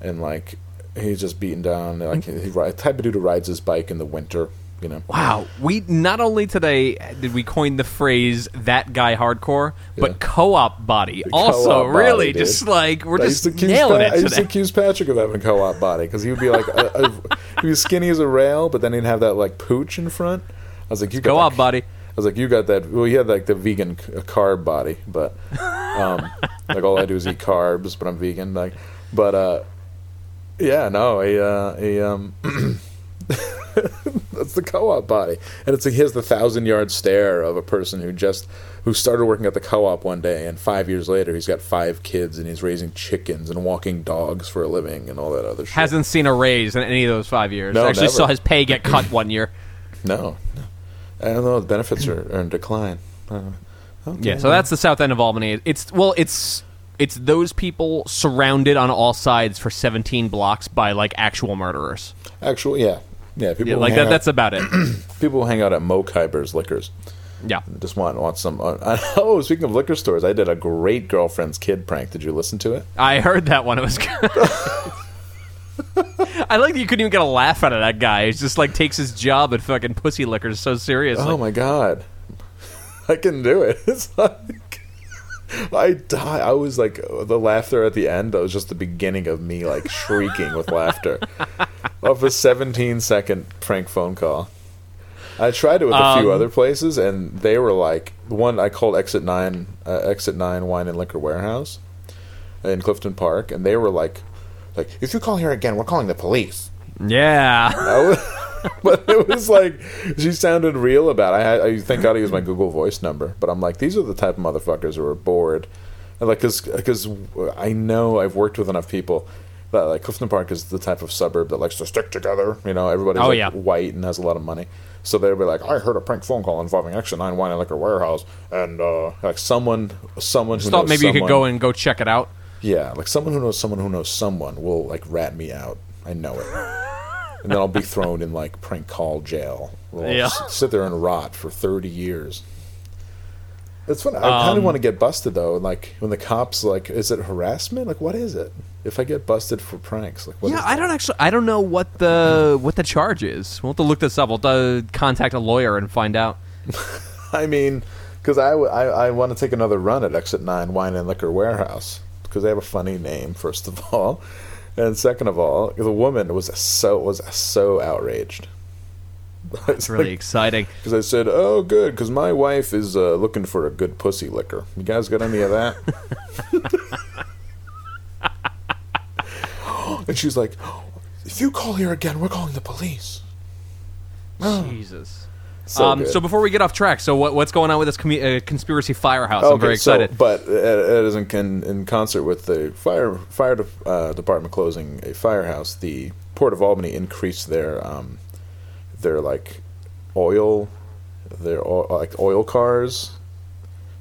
and like he's just beaten down. Like he ride, type of dude who rides his bike in the winter. You know, Wow, we not only today did we coin the phrase "that guy hardcore," Yeah. but co-op body. also, co-op really, just like we're I just used to accuse nailing Pa- I used to accuse Patrick of having a co-op body because he would be like, a, a, he was skinny as a rail, but then he'd have that like pooch in front. I was like, you got Co-op that- body. I was like, you got that. Well, he had like the vegan uh, carb body, but um, like all I do is eat carbs, but I'm vegan. Like, but uh, yeah, no, he, uh, a um. That's the co-op body, and it's like he has the thousand yard stare of a person who just who started working at the co-op one day, and five years later he's got five kids and he's raising chickens and walking dogs for a living and all that other shit. Hasn't seen a raise in any of those five years. No, Actually, never. saw his pay get cut one year. no, no, I don't know. The benefits are, are in decline. Uh, okay. Yeah, so that's the south end of Albany. It's well, it's it's those people surrounded on all sides for 17 blocks by like actual murderers. actual. Yeah, yeah. People Yeah, like that. out- That's about it. people hang out at Mo Khyber's Liquors. Yeah. Just want want some. Uh, oh, speaking of liquor stores, I did a great girlfriend's kid prank. Did you listen to it? I heard that one. It was good. I like that you couldn't even get a laugh out of that guy. He just like takes his job at fucking pussy liquors so seriously. Oh my god, I can do it. It's like I die. I was like the laughter at the end. That was just the beginning of me like shrieking with laughter of a 17 second prank phone call. I tried it with a few Um, other places, and they were like the one I called Exit Nine, uh, Exit Nine Wine and Liquor Warehouse in Clifton Park, and they were like, like if you call here again, we're calling the police. Yeah. I was- but it was like she sounded real about. It. I had, I thank God I used my Google Voice number. But I'm like, these are the type of motherfuckers who are bored, and like, cause, cause I know I've worked with enough people that like Clifton Park is the type of suburb that likes to stick together. You know, everybody's Oh, like, yeah. white and has a lot of money. So they'll be like, I heard a prank phone call involving Exit Nine Wine and Liquor Warehouse, and uh, like someone, someone who Just thought maybe you could go and go check it out. yeah, like someone who knows someone who knows someone will like rat me out. I know it. and then I'll be thrown in like prank call jail. I'll Yeah. s- sit there and rot for 30 years. It's fun. I Um, kind of want to get busted though. Like when the cops like, is it harassment? Like what is it? If I get busted for pranks, like what yeah, I don't actually. I don't know what the what the charge is. We'll have to look this up. We'll have to contact a lawyer and find out. I mean, because I, w- I, I want to take another run at Exit 9 Wine and Liquor Warehouse because they have a funny name, first of all. And second of all, the woman was so was so outraged. It's really exciting. Because I said, oh, good, because my wife is uh, looking for a good pussy liquor. You guys got any of that? and she's like, if you call here again, we're calling the police. Jesus. So um, so before we get off track, so what, what's going on with this uh, conspiracy firehouse? I'm very so- excited. but it, is in, in concert with the fire fire de- uh, department closing a firehouse. The Port of Albany increased their um, their like oil, their oil, like oil cars.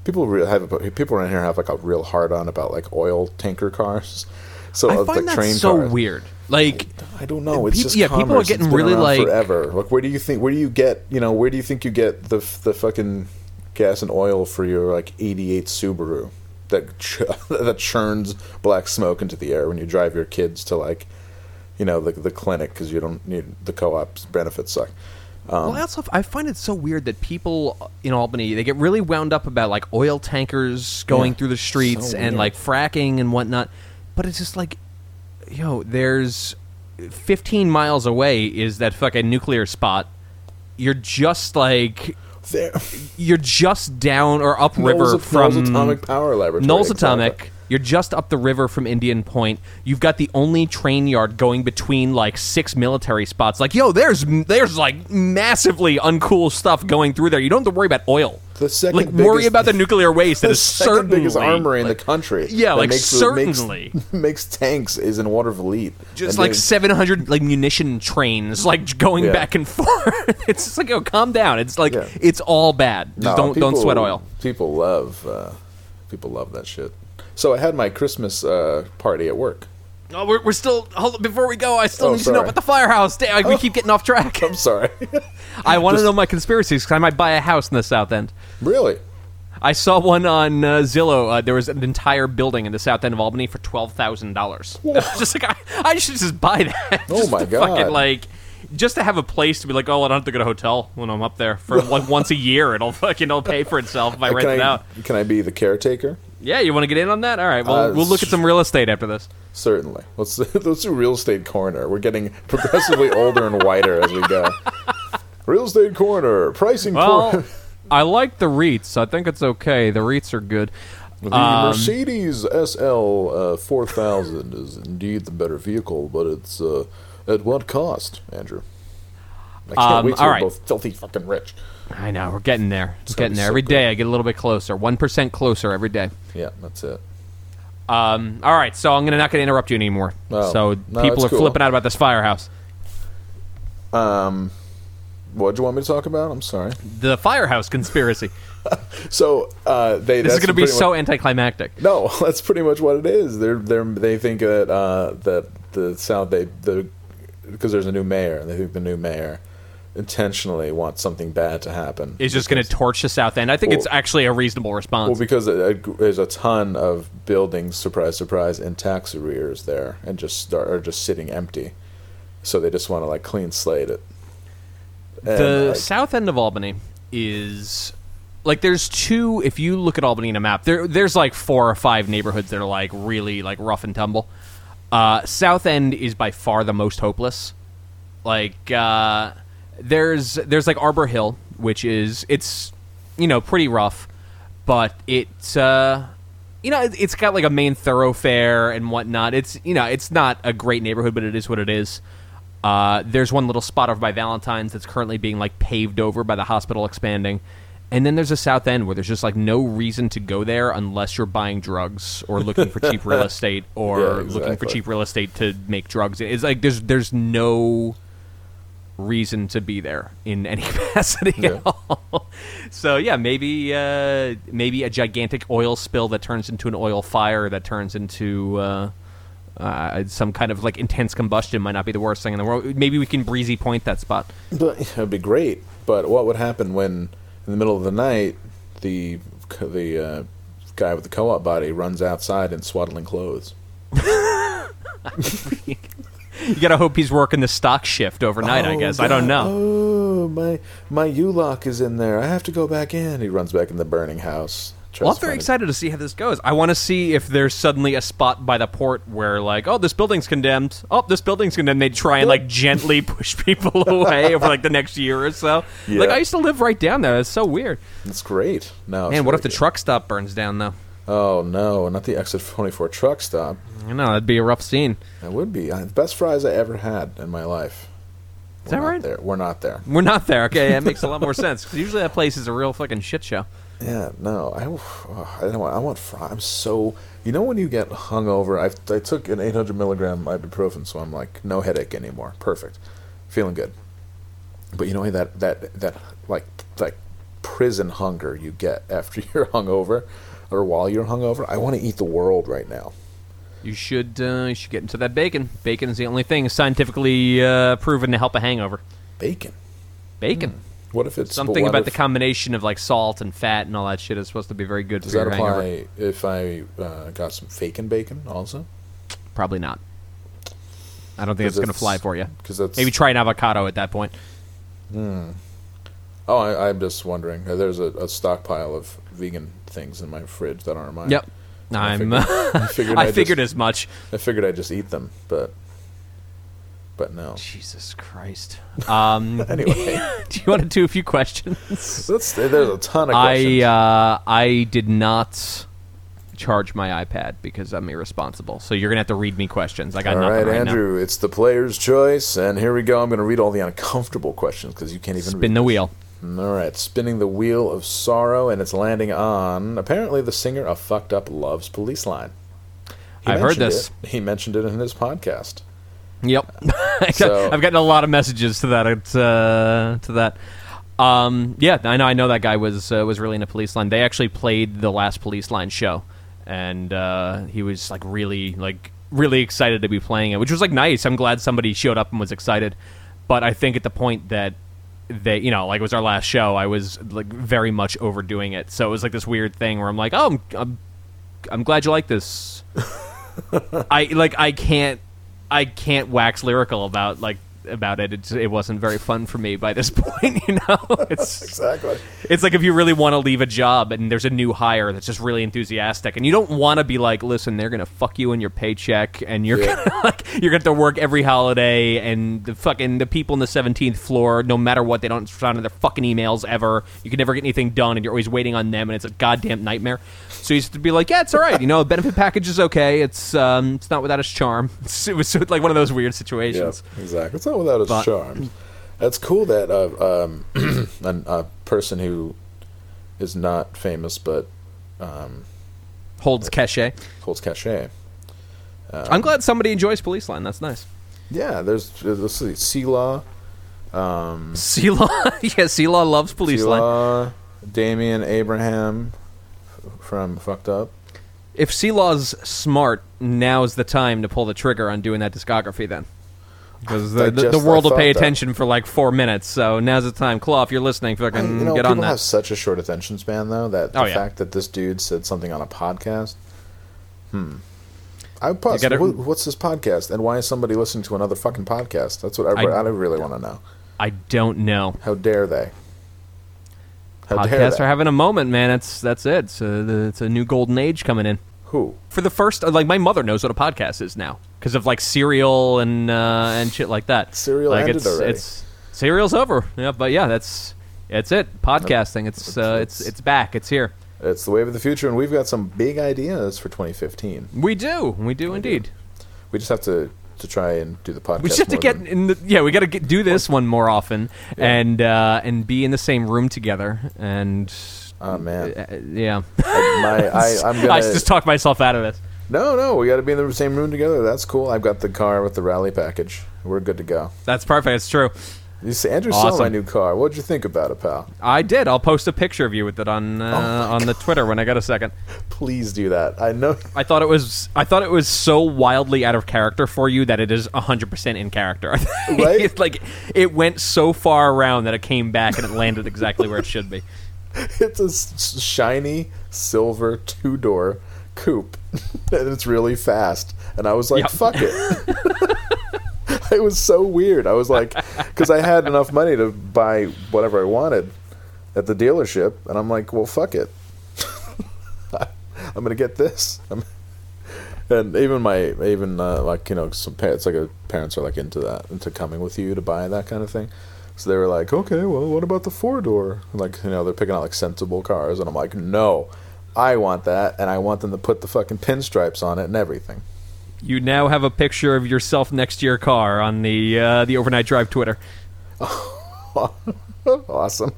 People have people around here have like a real hard on about like oil tanker cars. So I find like that train so cars. weird. Like, I don't know. It's Peop- just yeah, people are getting really, like- forever. Like, where do you think? Where do you get? You know, where do you think you get the the fucking gas and oil for your like '88 Subaru that ch- that churns black smoke into the air when you drive your kids to like, you know, the the clinic because you don't need the co-op's benefits suck. Um, well, I also I find it so weird that people in Albany they get really wound up about like oil tankers going Yeah. through the streets So and like fracking and whatnot, but it's just like, yo, there's 15 miles away is that fucking nuclear spot. You're just like There, you're just down or upriver Knolls, from Knolls Atomic Power Laboratory. Knolls exactly. Atomic. You're just up the river from Indian Point. You've got the only train yard going between like six military spots. Like, yo, there's there's like massively uncool stuff going through there. You don't have to worry about oil. The second like worry about the nuclear waste that is certainly biggest armory in the country. Yeah, like, makes, certainly. makes, makes tanks is in water Watervliet. just like 700 like munition trains like going Yeah. back and forth. it's just like, oh, calm down. It's like Yeah. it's all bad. Just No, don't don't sweat oil. People love uh, people love that shit. So I had my Christmas uh, party at work. Oh, we're, we're still hold on, before we go. I still Oh, need to know sorry. about the firehouse. Damn, we keep getting off track. I'm sorry. I want to know my conspiracies because I might buy a house in the South End. really? I saw one on uh, Zillow. Uh, there was an entire building in the South End of Albany for twelve thousand dollars. Just like I, I should just buy that. Oh Just my to fucking, God. like, just to have a place to be like, oh, I don't have to go to a hotel when I'm up there for one, once a year. It'll fucking it'll pay for itself if I rent can it I out. can I be the caretaker? Yeah, you want to get in on that? All right, well, Uh, we'll look at some real estate after this. Certainly. Let's let's do real estate corner. We're getting progressively older and whiter as we go. Real estate corner pricing. Well, cor- I like the REITs. I think it's okay. The REITs are good. The Um, Mercedes SL uh, 4000 is indeed the better vehicle, but it's uh, at what cost, Andrew? I can't Um, wait till all we're right. both filthy fucking rich. I know we're getting there. It's getting there so every good. day. I get a little bit closer. One percent closer every day. Yeah, that's it. Um, all right, so I'm gonna not gonna interrupt you anymore. Oh, so no, people are cool. flipping out about this firehouse. Um, what do you want me to talk about? I'm sorry. The firehouse conspiracy. So uh, they. this is gonna be so much- anticlimactic. No, that's pretty much what it is. They're they're they think that uh, that the South they the because there's a new mayor and they think the new mayor intentionally want something bad to happen. Is just gonna torch the South End. I think Well- it's actually a reasonable response. Well, because there's a ton of buildings, surprise, surprise, in tax arrears there, and just start are just sitting empty. So they just want to like clean slate it. And, the like, South End of Albany is like there's two. If you look at Albany in a map, there there's like four or five neighborhoods that are like really like rough and tumble. Uh, South End is by far the most hopeless. Like uh, there's there's like Arbor Hill, which is it's you know pretty rough, but it's uh, you know it- it's got like a main thoroughfare and whatnot. It's you know it's not a great neighborhood, but it is what it is. Uh, there's one little spot over by Valentine's that's currently being like paved over by the hospital expanding. And then there's a South End where there's just like no reason to go there unless you're buying drugs or looking for cheap real estate or Yeah, looking for cheap real estate to make drugs. It's like there's there's no reason to be there in any capacity Yeah. at all. So yeah, maybe uh, maybe a gigantic oil spill that turns into an oil fire that turns into uh, uh, some kind of like intense combustion might not be the worst thing in the world. Maybe we can breezy point that spot. But it'd be great. But what would happen when, in the middle of the night, the the uh, guy with the co-op body runs outside in swaddling clothes? You gotta hope he's working the stock shift overnight. I Oh, guess I don't know. Oh, my my U-lock is in there. I have to go back in. He runs back in the burning house. Well, I'm very excited to see how this goes. I want to see if there's suddenly a spot by the port where, like, oh, this building's condemned. Oh, this building's condemned. They try and like gently push people away over like the next year or so. Yeah. Like, I used to live right down there. It's so weird. It's great. No, Man, what if the good. truck stop burns down though? Oh no, not the exit 24 truck stop. I know that'd be a rough scene. That would be uh, the best fries I ever had in my life. Is We're that not right? There. We're not there. We're not there. Okay, that makes a lot more sense. 'Cause usually that place is a real fucking shit show. Yeah, no, I, oh, I don't want. I want fry. I'm so. You know when you get hungover, I I took an 800 milligram ibuprofen, so I'm like no headache anymore. Perfect, feeling good. But you know that that that like like prison hunger you get after you're hungover, or while you're hungover. I want to eat the world right now. You should uh, you should get into that bacon. Bacon is the only thing scientifically uh, proven to help a hangover. Bacon. Bacon. What if it's Something about if- the combination of like salt and fat and all that shit is supposed to be very good Does for that your hangover. apply if I uh, got some faking bacon also? Probably not. I don't think it's going to fly for you. Because Maybe try an avocado at that point. Hmm. Oh, I, I'm just wondering. There's a, a stockpile of vegan things in my fridge that aren't mine. Yep. I I'm. figured- I figured I figured just- as much. I figured I'd just eat them, but but no. Jesus Christ. Um, Anyway, do you want to do a few questions? That's, there's a ton of I questions. uh, I did not charge my iPad because I'm irresponsible. So you're gonna have to read me questions. I got all nothing right, right Andrew, it's the player's choice, and here we go. I'm going to read all the uncomfortable questions because you can't even Spin read the this. wheel. All right, spinning the wheel of sorrow, and it's landing on apparently the singer of "Fucked Up" loves Police Line. He I've heard this. it- He mentioned it in his podcast. Yep. So- I've gotten a lot of messages to that. Uh, to that. Um, yeah, I know. I know that guy was uh, was really into Police Line. They actually played the last Police Line show, and uh, he was like really like really excited to be playing it, which was like nice. I'm glad somebody showed up and was excited. But I think at the point that they, you know, like it was our last show, I was like very much overdoing it. So it was like this weird thing where I'm like, oh, I'm, I'm, I'm glad you like this. I like I can't I can't wax lyrical about like about it. It's, it wasn't very fun for me by this point. You know, it's Exactly. it's like if you really want to leave a job and there's a new hire that's just really enthusiastic, and you don't want to be like, listen, they're gonna fuck you in your paycheck, and you're Yeah. gonna like you're gonna have to work every holiday, and the fucking the people in the seventeenth floor, no matter what, they don't respond to their fucking emails ever. You can never get anything done, and you're always waiting on them, and it's a goddamn nightmare. So you used to be like, yeah, it's all right. You know, a benefit package is okay. It's um, it's not without its charm. it was like one of those weird Yeah, situations. exactly. It's not without its But- charms. That's cool that uh, um, an, a person who is not famous but um, Holds cachet. holds cachet. I'm glad somebody enjoys Police Line. That's nice. Yeah, there's let's see, C-Law, um, Sealaw, yeah, Sealaw loves Police Line. C-Law, Damian Abraham from Fucked Up. If Sealaw's smart, now's the time to pull the trigger on doing that discography. Then, because the, the, the world will pay thought that. attention for like four minutes. So now's the time. Claw, if you're listening, fucking you know, get on that. have such a short attention span, though, that the Oh, yeah. fact that this dude said something on a podcast. Hmm. I pause. gotta- What's this podcast, and why is somebody listening to another fucking podcast? That's what I, I- I, really want to know. I don't know. How dare they? How Podcasts are having a moment, man. It's that's it. It's a, the- it's a new golden age coming in. Who? For the first, like my mother knows what a podcast is now because of like Serial and uh, and shit like that. Serial like ended it's, already. It's Serial's over. Yeah, but yeah, that's that's it. Podcasting. It's uh, it's it's back. It's here. It's the wave of the future, and we've got some big ideas for 2015. We do. We do indeed. We just have to to try and do the podcast. We just have to get in the yeah. We got to do this one more often and uh, and be in the same room together and Oh man, uh, yeah. my I, I'm gonna. I just talked myself out of this. no, no, we got to be in the same room together. That's cool. I've got the car with the rally package. We're good to go. That's perfect. It's true. You see, Andrew saw my new car. What'd you think about it, pal? I did. I'll post a picture of you with it on uh, Oh on the Twitter when I got a second. Please do that. I know. I thought it was I thought it was so wildly out of character for you that it is 100% in character. Right? it's like it went so far around that it came back and it landed exactly where it should be. It's a s- shiny silver two door coupe, and it's really fast. And I was like, Yep. "Fuck it." it was so weird. I was like, because I had enough money to buy whatever I wanted at the dealership, and I'm like, "Well, fuck it." I'm gonna get this. I'm- and even my even uh, like you know some parents like uh, parents are like into that into coming with you to buy that kind of thing. So they were like, okay, well, what about the four door? Like you know they're picking out like sensible cars, and I'm like, no, I want that, and I want them to put the fucking pinstripes on it and everything. You now have a picture of yourself next to your car on the uh, the overnight drive Twitter. awesome.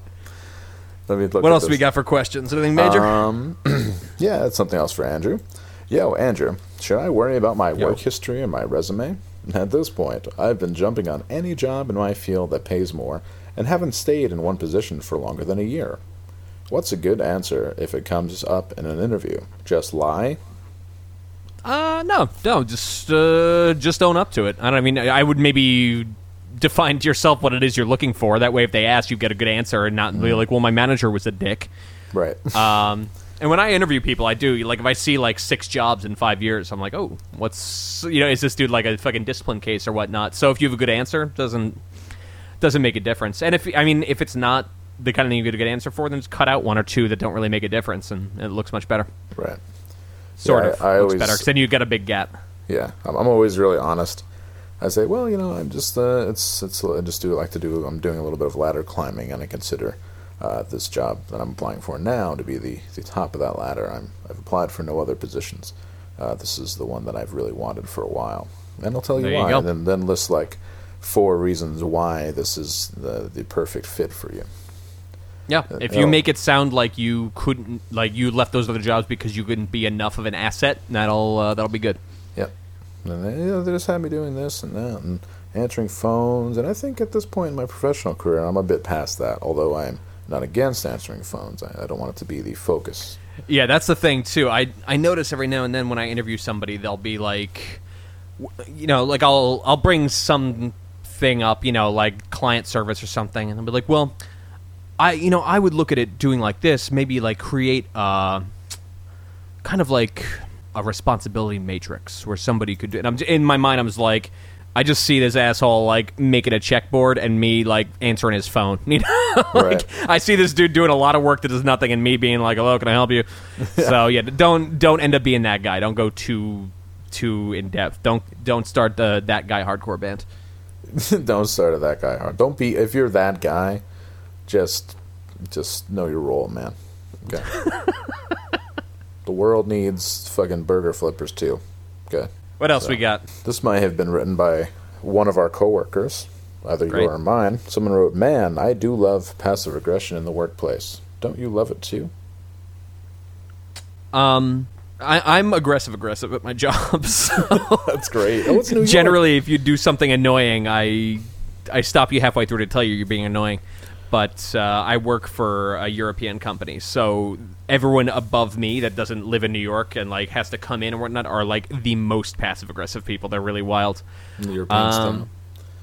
Let me look What at else this. we got for questions? Anything major? Um, yeah, that's something else for Andrew. Yo, Andrew, should I worry about my Yo. work history and my resume? At this point, I've been jumping on any job in my field that pays more and haven't stayed in one position for longer than a year. What's a good answer if it comes up in an interview? Just lie? Uh, no, no, just uh, just own up to it. I don't. I mean, I would maybe define to yourself what it is you're looking for. That way, if they ask, you get a good answer, and not be like, "Well, my manager was a dick." Right. Um, and when I interview people, I do like if I see like six jobs in five years, I'm like, "Oh, what's you know, is this dude like a fucking discipline case or whatnot?" So if you have a good answer, doesn't doesn't make a difference. And if I mean, if it's not the kind of thing you get a good answer for, then just cut out one or two that don't really make a difference, and it looks much better. right. Sort Yeah, of I- I looks always- better because then you get a big gap. Yeah, I'm, I'm always really honest. I say, well, you know, I'm just uh, it's it's I just do like to do. I'm doing a little bit of ladder climbing, and I consider uh, this job that I'm applying for now to be the, the top of that ladder. I'm I've applied for no other positions. Uh, this is the one that I've really wanted for a while, and I'll tell you There why. go. And then then list like four reasons why this is the the perfect fit for you. Yeah, if oh. you make it sound like you couldn't, like you left those other jobs because you couldn't be enough of an asset, that'll uh, that'll be good. Yep. And they, you know, they just had me doing this and that and answering phones. And I think at this point in my professional career, I'm a bit past that. Although I'm not against answering phones, I, I don't want it to be the focus. Yeah, that's the thing too. I I notice every now and then when I interview somebody, they'll be like, you know, like I'll I'll bring some thing up, you know, like client service or something, and I'll be like, well, I you know I would look at it doing like this, maybe like create uh kind of like a responsibility matrix where somebody could do. And I'm in my mind, I was like. I just see this asshole like making a checkboard and me like answering his phone. You know, like Right. I see this dude doing a lot of work that does nothing, and me being like, "Hello, can I help you?" So yeah, don't don't end up being that guy. Don't go too too in depth. Don't don't start the that guy hardcore band. don't start a that guy hard. Don't be if you're that guy. Just just know your role, man. Okay. the world needs fucking burger flippers too. Okay. What else we got? This might have been written by one of our coworkers, either Great. your or mine. Someone wrote, "Man, I do love passive aggression in the workplace. Don't you love it too?" Um, I, I'm aggressive aggressive at my jobs. That's great. Oh, it's New York. Generally, if you do something annoying, I I stop you halfway through to tell you you're being annoying. But uh, I work for a European company, so everyone above me that doesn't live in New York and like has to come in and whatnot are like the most passive aggressive people. They're really wild. European Um, stuff.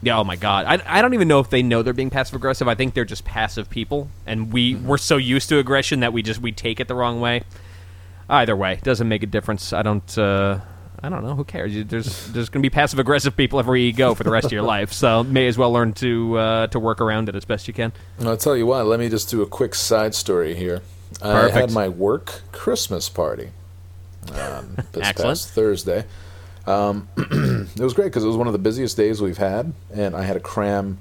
Yeah, oh my god. I, I don't even know if they know they're being passive aggressive. I think they're just passive people and we Mm-hmm. we're so used to aggression that we just we take it the wrong way. Either way, doesn't make a difference. I don't uh I don't know. Who cares? You, there's there's going to be passive aggressive people everywhere you go for the rest of your life. So may as well learn to uh, to work around it as best you can. I'll tell you what. Let me just do a quick side story here. I had Perfect. my work Christmas party um, this Excellent. past Thursday. Um, it was great because it was one of the busiest days we've had, and I had to cram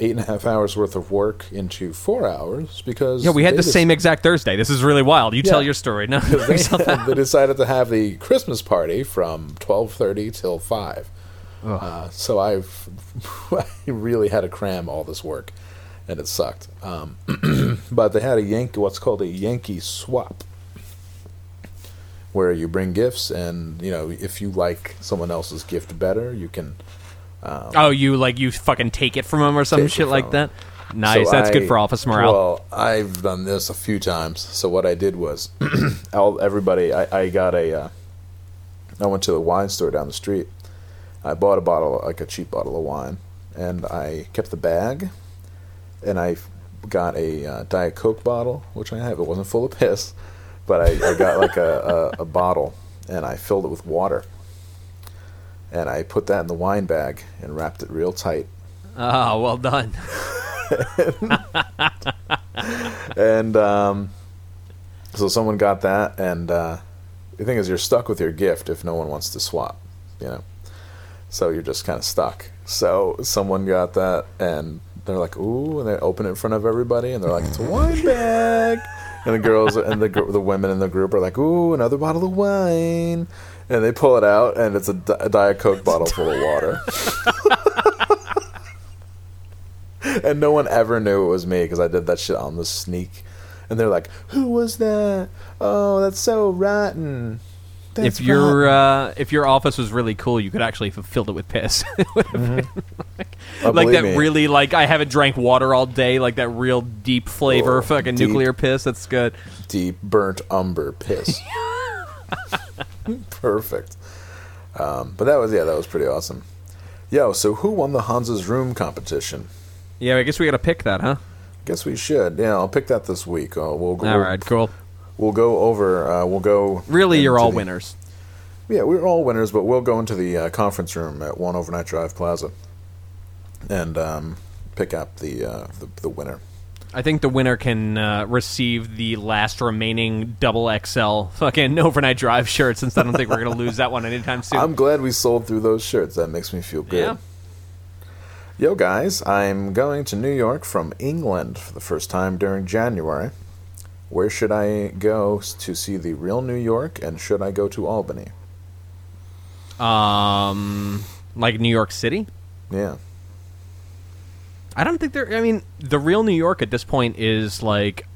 eight and a half hours worth of work into four hours because Yeah, we had the just- same exact Thursday. This is really wild. You tell your story. No, they, they decided to have the Christmas party from twelve thirty till five. Uh, so I've I really had to cram all this work, and it sucked. Um, but they had a Yankee, what's called a Yankee swap, where you bring gifts, and you know if you like someone else's gift better, you can. Oh, you like you fucking take it from him or some shit like that. Nice. So That's I- good for office morale. Well, I've done this a few times. So what I did was, everybody, I, I got a, uh, I went to the wine store down the street. I bought a bottle, like a cheap bottle of wine, and I kept the bag, and I got a uh, Diet Coke bottle, which I have. It wasn't full of piss, but I, I got like a, a, a bottle, and I filled it with water. And I put that in the wine bag and wrapped it real tight. oh, well done. and um, so someone got that, and uh, the thing is, you're stuck with your gift if no one wants to swap, you know. So you're just kind of stuck. So someone got that, and they're like, "Ooh!" and they open it in front of everybody, and they're like, "It's a wine bag." And the girls and the the women in the group are like, "Ooh, another bottle of wine!" And they pull it out, and it's a, Di- a Diet Coke bottle full of water. and no one ever knew it was me because I did that shit on the sneak. And they're like, "Who was that? Oh, that's so rotten." That's if your uh, if your office was really cool, you could actually have filled it with piss. It would have been like, Oh, like that me. really like I haven't drank water all day, like that real deep flavor, Oh, fucking deep. nuclear piss. That's good. deep burnt umber piss. Perfect. Um, but that was yeah, that was pretty awesome. Yo, so who won the Hansa's Room competition? Yeah, I guess we got to pick that, huh? I guess we should. Yeah, I'll pick that this week. Uh, we'll go. All right, cool. We'll go over. Uh, we'll go. Really, you're all the- winners. Yeah, we're all winners, but we'll go into the uh, conference room at One Overnight Drive Plaza and um, pick up the, uh, the the winner. I think the winner can uh, receive the last remaining double XL fucking overnight drive shirt, since I don't think we're gonna lose that one anytime soon. I'm glad we sold through those shirts. That makes me feel good. Yeah. Yo, guys, I'm going to New York from England for the first time during January. Where should I go to see the real New York, and should I go to Albany? um, like New York City. Yeah. I don't think they're. I mean, the real New York at this point is like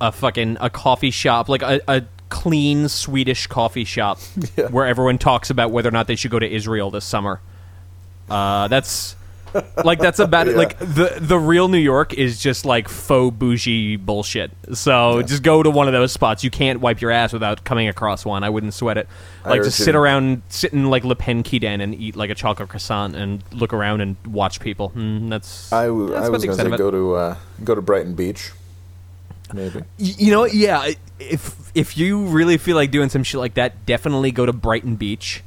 a fucking a coffee shop, like a, a clean Swedish coffee shop Yeah. where everyone talks about whether or not they should go to Israel this summer. Uh, that's like that's about it. Yeah. Like the the real New York is just like faux bougie bullshit. So just go to one of those spots. You can't wipe your ass without coming across one. I wouldn't sweat it. Like just sit around, sit in like Le Pain Quotidien and eat like a chocolate croissant and look around and watch people. Mm, that's I, w- that's I was going to say go to uh, go to Brighton Beach. Maybe. You know, yeah. If if you really feel like doing some shit like that, definitely go to Brighton Beach.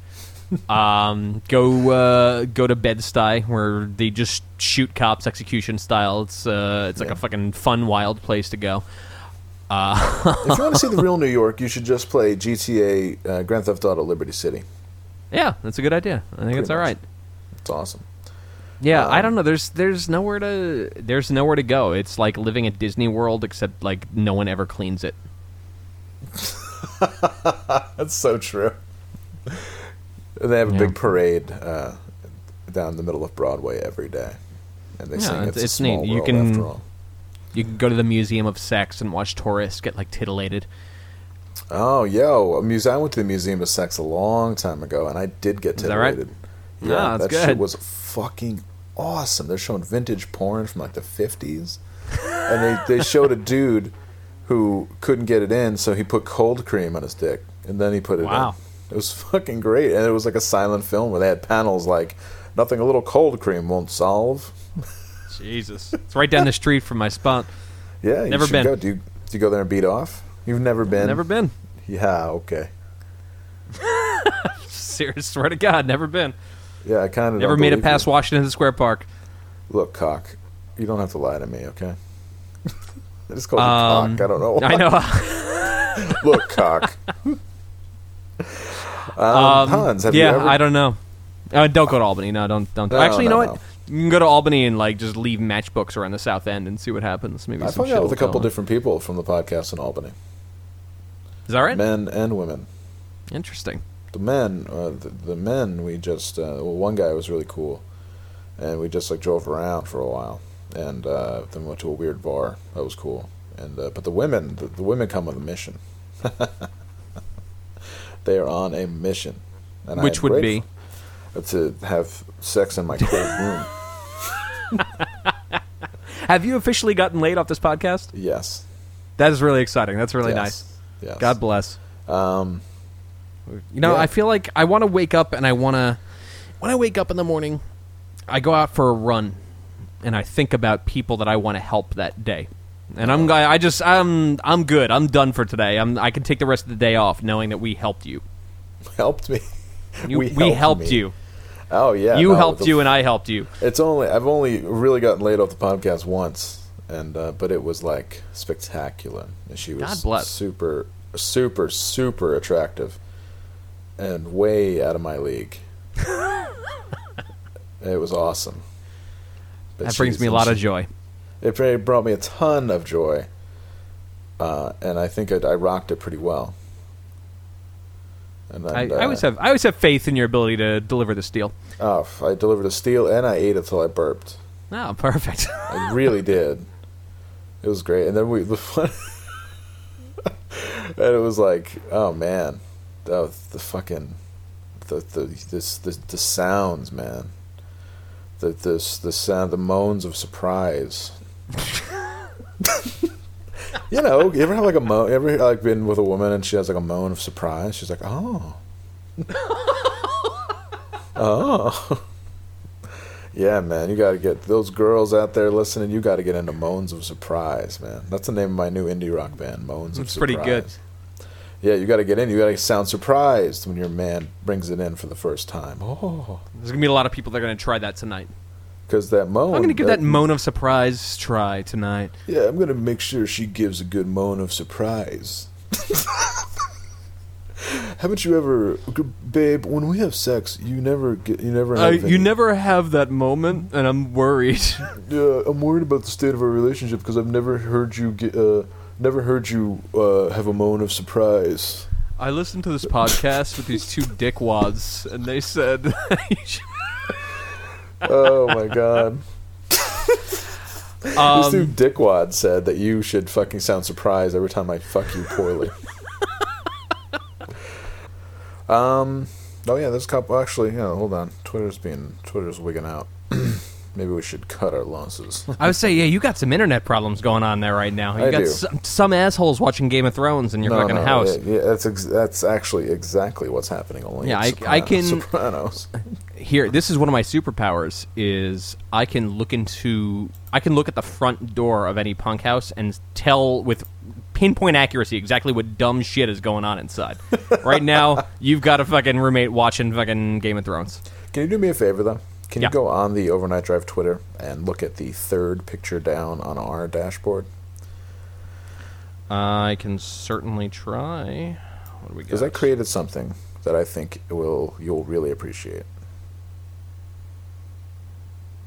Um, go uh, go to Bed Stuy where they just shoot cops execution style. It's uh, it's like Yeah. a fucking fun, wild place to go. Uh, if you want to see the real New York, you should just play GTA uh, Grand Theft Auto Liberty City. yeah, that's a good idea. I think it's all much. right. It's awesome. Yeah, I Um, don't know. There's there's nowhere to there's nowhere to go. It's like living at Disney World, except like no one ever cleans it. That's so true. And they have a Yeah. big parade uh, down the middle of Broadway every day, and they Yeah, sing it's- "It's, small neat. You world can- after all." You can go to the Museum of Sex and watch tourists get like titillated. Oh, yo, a muse- I went to the Museum of Sex a long time ago, and I did get Is that right? titillated. Ah, Yeah, that's that shit was fucking awesome. They're showing vintage porn from like the fifties, and they they showed a dude who couldn't get it in, so he put cold cream on his dick, and then he put it Wow. in. It was fucking great, and it was like a silent film where they had panels like nothing a little cold cream won't solve. Jesus, it's right down the street from my spot. Yeah, you Never been. Go. Do you do you go there and beat off? You've never been. Never been. Yeah. Okay. Serious, swear to God, never been. Yeah, I kind of Never made it past Washington Square Park. Look, cock, you don't have to lie to me, okay? I just called Um, you cock. I don't know. Why. I know. Look, cock. Um, Um, Hans, have yeah, you ever? I don't know. Uh, don't go to Albany. No, don't. Don't. No, Actually, you no, know no. what? You can go to Albany and like just leave matchbooks around the South End and see what happens. Maybe I some hung out with a couple on. different people from the podcast in Albany, Is that right? men and women. Interesting. The men, uh, the, the men, we just uh, well, one guy was really cool, and we just like drove around for a while, and uh, then went to a weird bar. That was cool. And uh, but the women, the, the women come with a mission. they are on a mission, and Which would be to have sex in my cold room. Have you officially gotten laid off this podcast? Yes, That is really exciting. That's really yes, nice. Yes. God bless. Um, You know, Yeah. I feel like I want to wake up and I want to. When I wake up in the morning, I go out for a run, and I think about people that I want to help that day. And I'm I I just I'm I'm good. I'm done for today. I'm I can take the rest of the day off knowing that we helped you. helped me. You- We we, helped helped you. Oh yeah, you no, helped the- you, and I helped you. It's only I've only really gotten laid off the podcast once, and uh, but it was like spectacular. And she was God bless. super, super, super attractive, and way out of my league. it was awesome. But That brings me a lot of joy. It brought me a ton of joy, uh, and I think I, I rocked it pretty well. And I, then, I uh, always have I always have faith in your ability to deliver the deal. Oh, I delivered a steal and I ate it till I burped. Oh, perfect. I really did. It was great, and then we the fun, and it was like, oh man, oh, the fucking the the this the, the sounds, man. The this the sound, the moans of surprise. you know, you ever have like a moan? Ever like been with a woman and she has like a moan of surprise? She's like, oh, oh. Yeah, man, you got to get those girls out there listening. You got to get into Moans of Surprise, man. That's the name of my new indie rock band, Moans of It's pretty good. Yeah, you got to get in. You got to sound surprised when your man brings it in for the first time. Oh, There's gonna be a lot of people that are gonna try that tonight. Because that moan. I'm gonna give that moan of surprise try tonight. Yeah, I'm gonna make sure she gives a good moan of surprise. Haven't you ever, babe? When we have sex, you never get, you never. Uh, Have you never have that moment, and I'm worried. Yeah, I'm worried about the state of our relationship because I've never heard you get, uh, never heard you uh, have a moan of surprise. I listened to this podcast with these two dickwads, and they said, Oh my god. this dude um, Dickwad said that you should fucking sound surprised every time I fuck you poorly. um. Oh yeah, there's a couple. Actually, yeah. Hold on. Twitter's being Twitter's wigging out. Maybe we should cut our losses. I would say, yeah, you got some internet problems going on there right now. You I got do. Some, some assholes watching Game of Thrones in your No, fucking no, house. Yeah, yeah, that's ex- that's actually exactly what's happening. Only Yeah, I- I can- Sopranos. Here, this is one of my superpowers. Is I can look into, I can look at the front door of any punk house and tell with pinpoint accuracy exactly what dumb shit is going on inside. right now, you've got a fucking roommate watching fucking Game of Thrones. Can you do me a favor though? Can Yeah. you go on the Overnight Drive Twitter and look at the third picture down on our dashboard? I can certainly try. What do we got? Because I created something that I think will you'll really appreciate.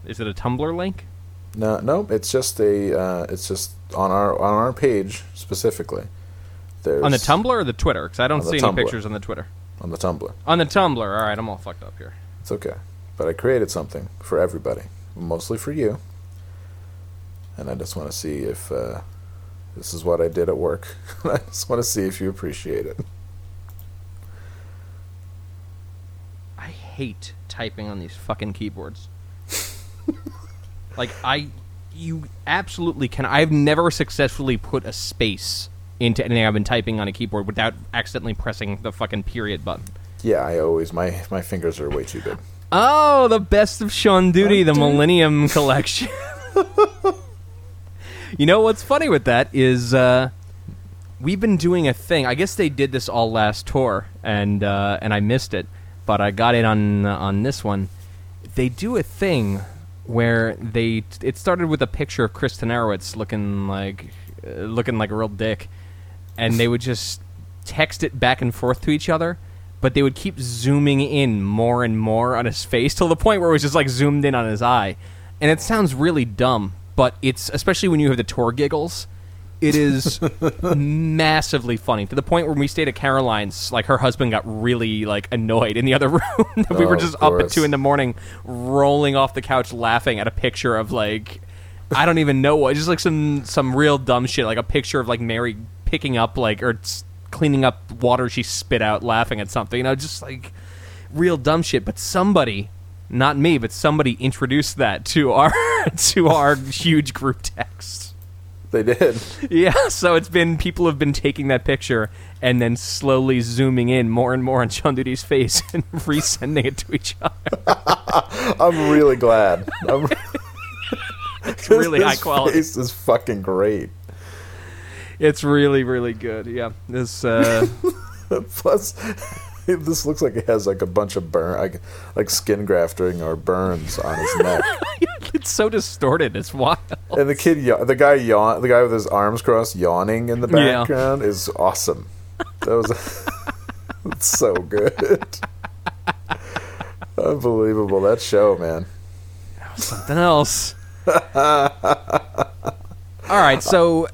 Is it a Tumblr link? No, no, it's just a uh, it's just on our on our page specifically. There's On the Tumblr or the Twitter? Because I don't see any Tumblr. pictures on the Twitter. on the Tumblr. On the Tumblr. All right, I'm all fucked up here. It's okay, but I created something for everybody, mostly for you. And I just want to see if uh, this is what I did at work. I just want to see if you appreciate it. I hate typing on these fucking keyboards. like I, you absolutely can. I've never successfully put a space into anything I've been typing on a keyboard without accidentally pressing the fucking period button. Yeah, I always my my fingers are way too big. Oh, the best of Sean Duty, the Millennium Collection. you know what's funny with that is uh, we've been doing a thing. I guess they did this all last tour, and uh, and I missed it, but I got it on on this one. They do a thing where they. It started with a picture of Chris Arowitz looking like uh, looking like a real dick, and they would just text it back and forth to each other. But they would keep zooming in more and more on his face till the point where it was just like zoomed in on his eye, and it sounds really dumb. But it's especially when you have the tour giggles it is massively funny to the point where we stayed at Caroline's, like her husband got really like annoyed in the other room that we Oh, were of just up at course. two in the morning, rolling off the couch laughing at a picture of like I don't even know what, just like some some real dumb shit, like a picture of like Mary picking up like or s- cleaning up water she spit out, laughing at something, you know, just like real dumb shit. But somebody, not me, but somebody introduced that to our to our huge group text. They did. Yeah, so it's been people have been taking that picture and then slowly zooming in more and more on Sean Duty's face and resending it to each other. I'm really glad. I'm It's really high quality. Face is fucking great. It's really, really good. Yeah, this. Uh, Plus, this looks like it has like a bunch of burn, like, like skin grafting or burns on his neck. it's so distorted. It's wild. and the kid, the guy yawn, the guy with his arms crossed, yawning in the Yeah. background is awesome. That was it's so good. Unbelievable that show, man. Something else. All right, so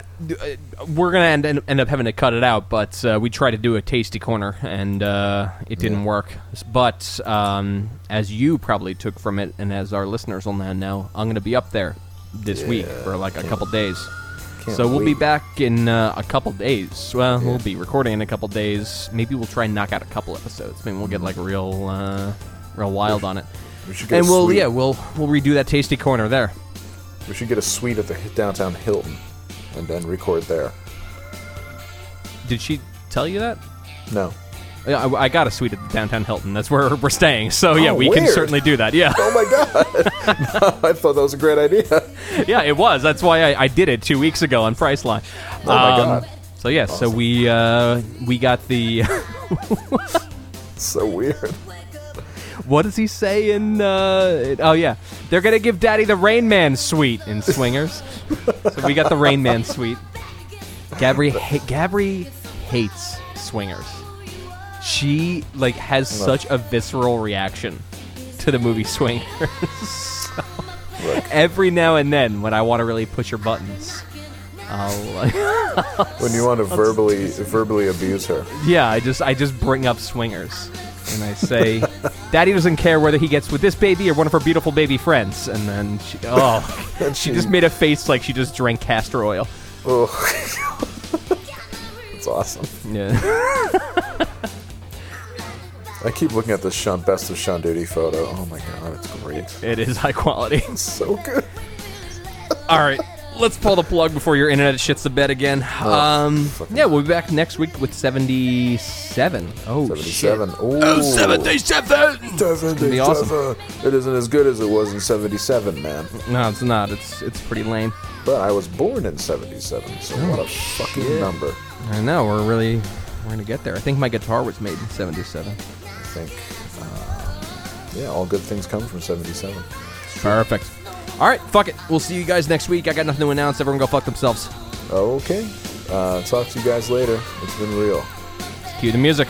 we're gonna end, end up having to cut it out, but uh, we tried to do a tasty corner and uh, it didn't work. But um, as you probably took from it, and as our listeners will now know, I'm gonna be up there this week for like a couple days. So we'll be back in uh, a couple days. Well, we'll be recording in a couple days. Maybe we'll try and knock out a couple episodes. Maybe we'll get like real, uh, real wild on it. We should get And a we'll suite. yeah we'll we'll redo that tasty corner there. We should get a suite at the downtown Hilton, and then record there. Did she tell you that? No. Yeah, I, I got a suite at the downtown Hilton. That's where we're staying. So yeah, Oh, we can certainly do that. Yeah, Oh my god! I thought that was a great idea. yeah, it was. That's why I, I did it two weeks ago on Priceline. Oh my God. So yeah, so we uh, we got the. so weird. What does he say in? Uh, oh yeah, they're gonna give Daddy the Rain Man suite in Swingers. so we got the Rain Man suite. Gabri ha- Gabri hates Swingers. She like has such a visceral reaction to the movie Swingers. So, every now and then, when I want to really push her buttons, I'll When you want to verbally verbally abuse her. yeah, I just I just bring up Swingers. And I say, Daddy doesn't care whether he gets with this baby or one of her beautiful baby friends. And then she, oh, And she just made a face like she just drank castor oil. Oh. It's awesome. Yeah. I keep looking at this Sean best of Sean Duty photo. Oh my god, it's great. It is high quality. It's So good. All right, let's pull the plug before your internet shits the bed again. um, yeah, we'll be back next week with 77. Oh, Seventy-seven. shit. Oh, 77! be awesome. 77. It isn't as good as it was in '77, man. No, it's not. It's it's pretty lame. But I was born in '77, so what a fucking number. I know. We're really we're gonna get there. I think my guitar was made in 77. I think. Uh, yeah, all good things come from '77. Perfect. All right, fuck it. We'll see you guys next week. I got nothing to announce. Everyone go fuck themselves. Okay. Uh, talk to you guys later. It's been real. Cue the music.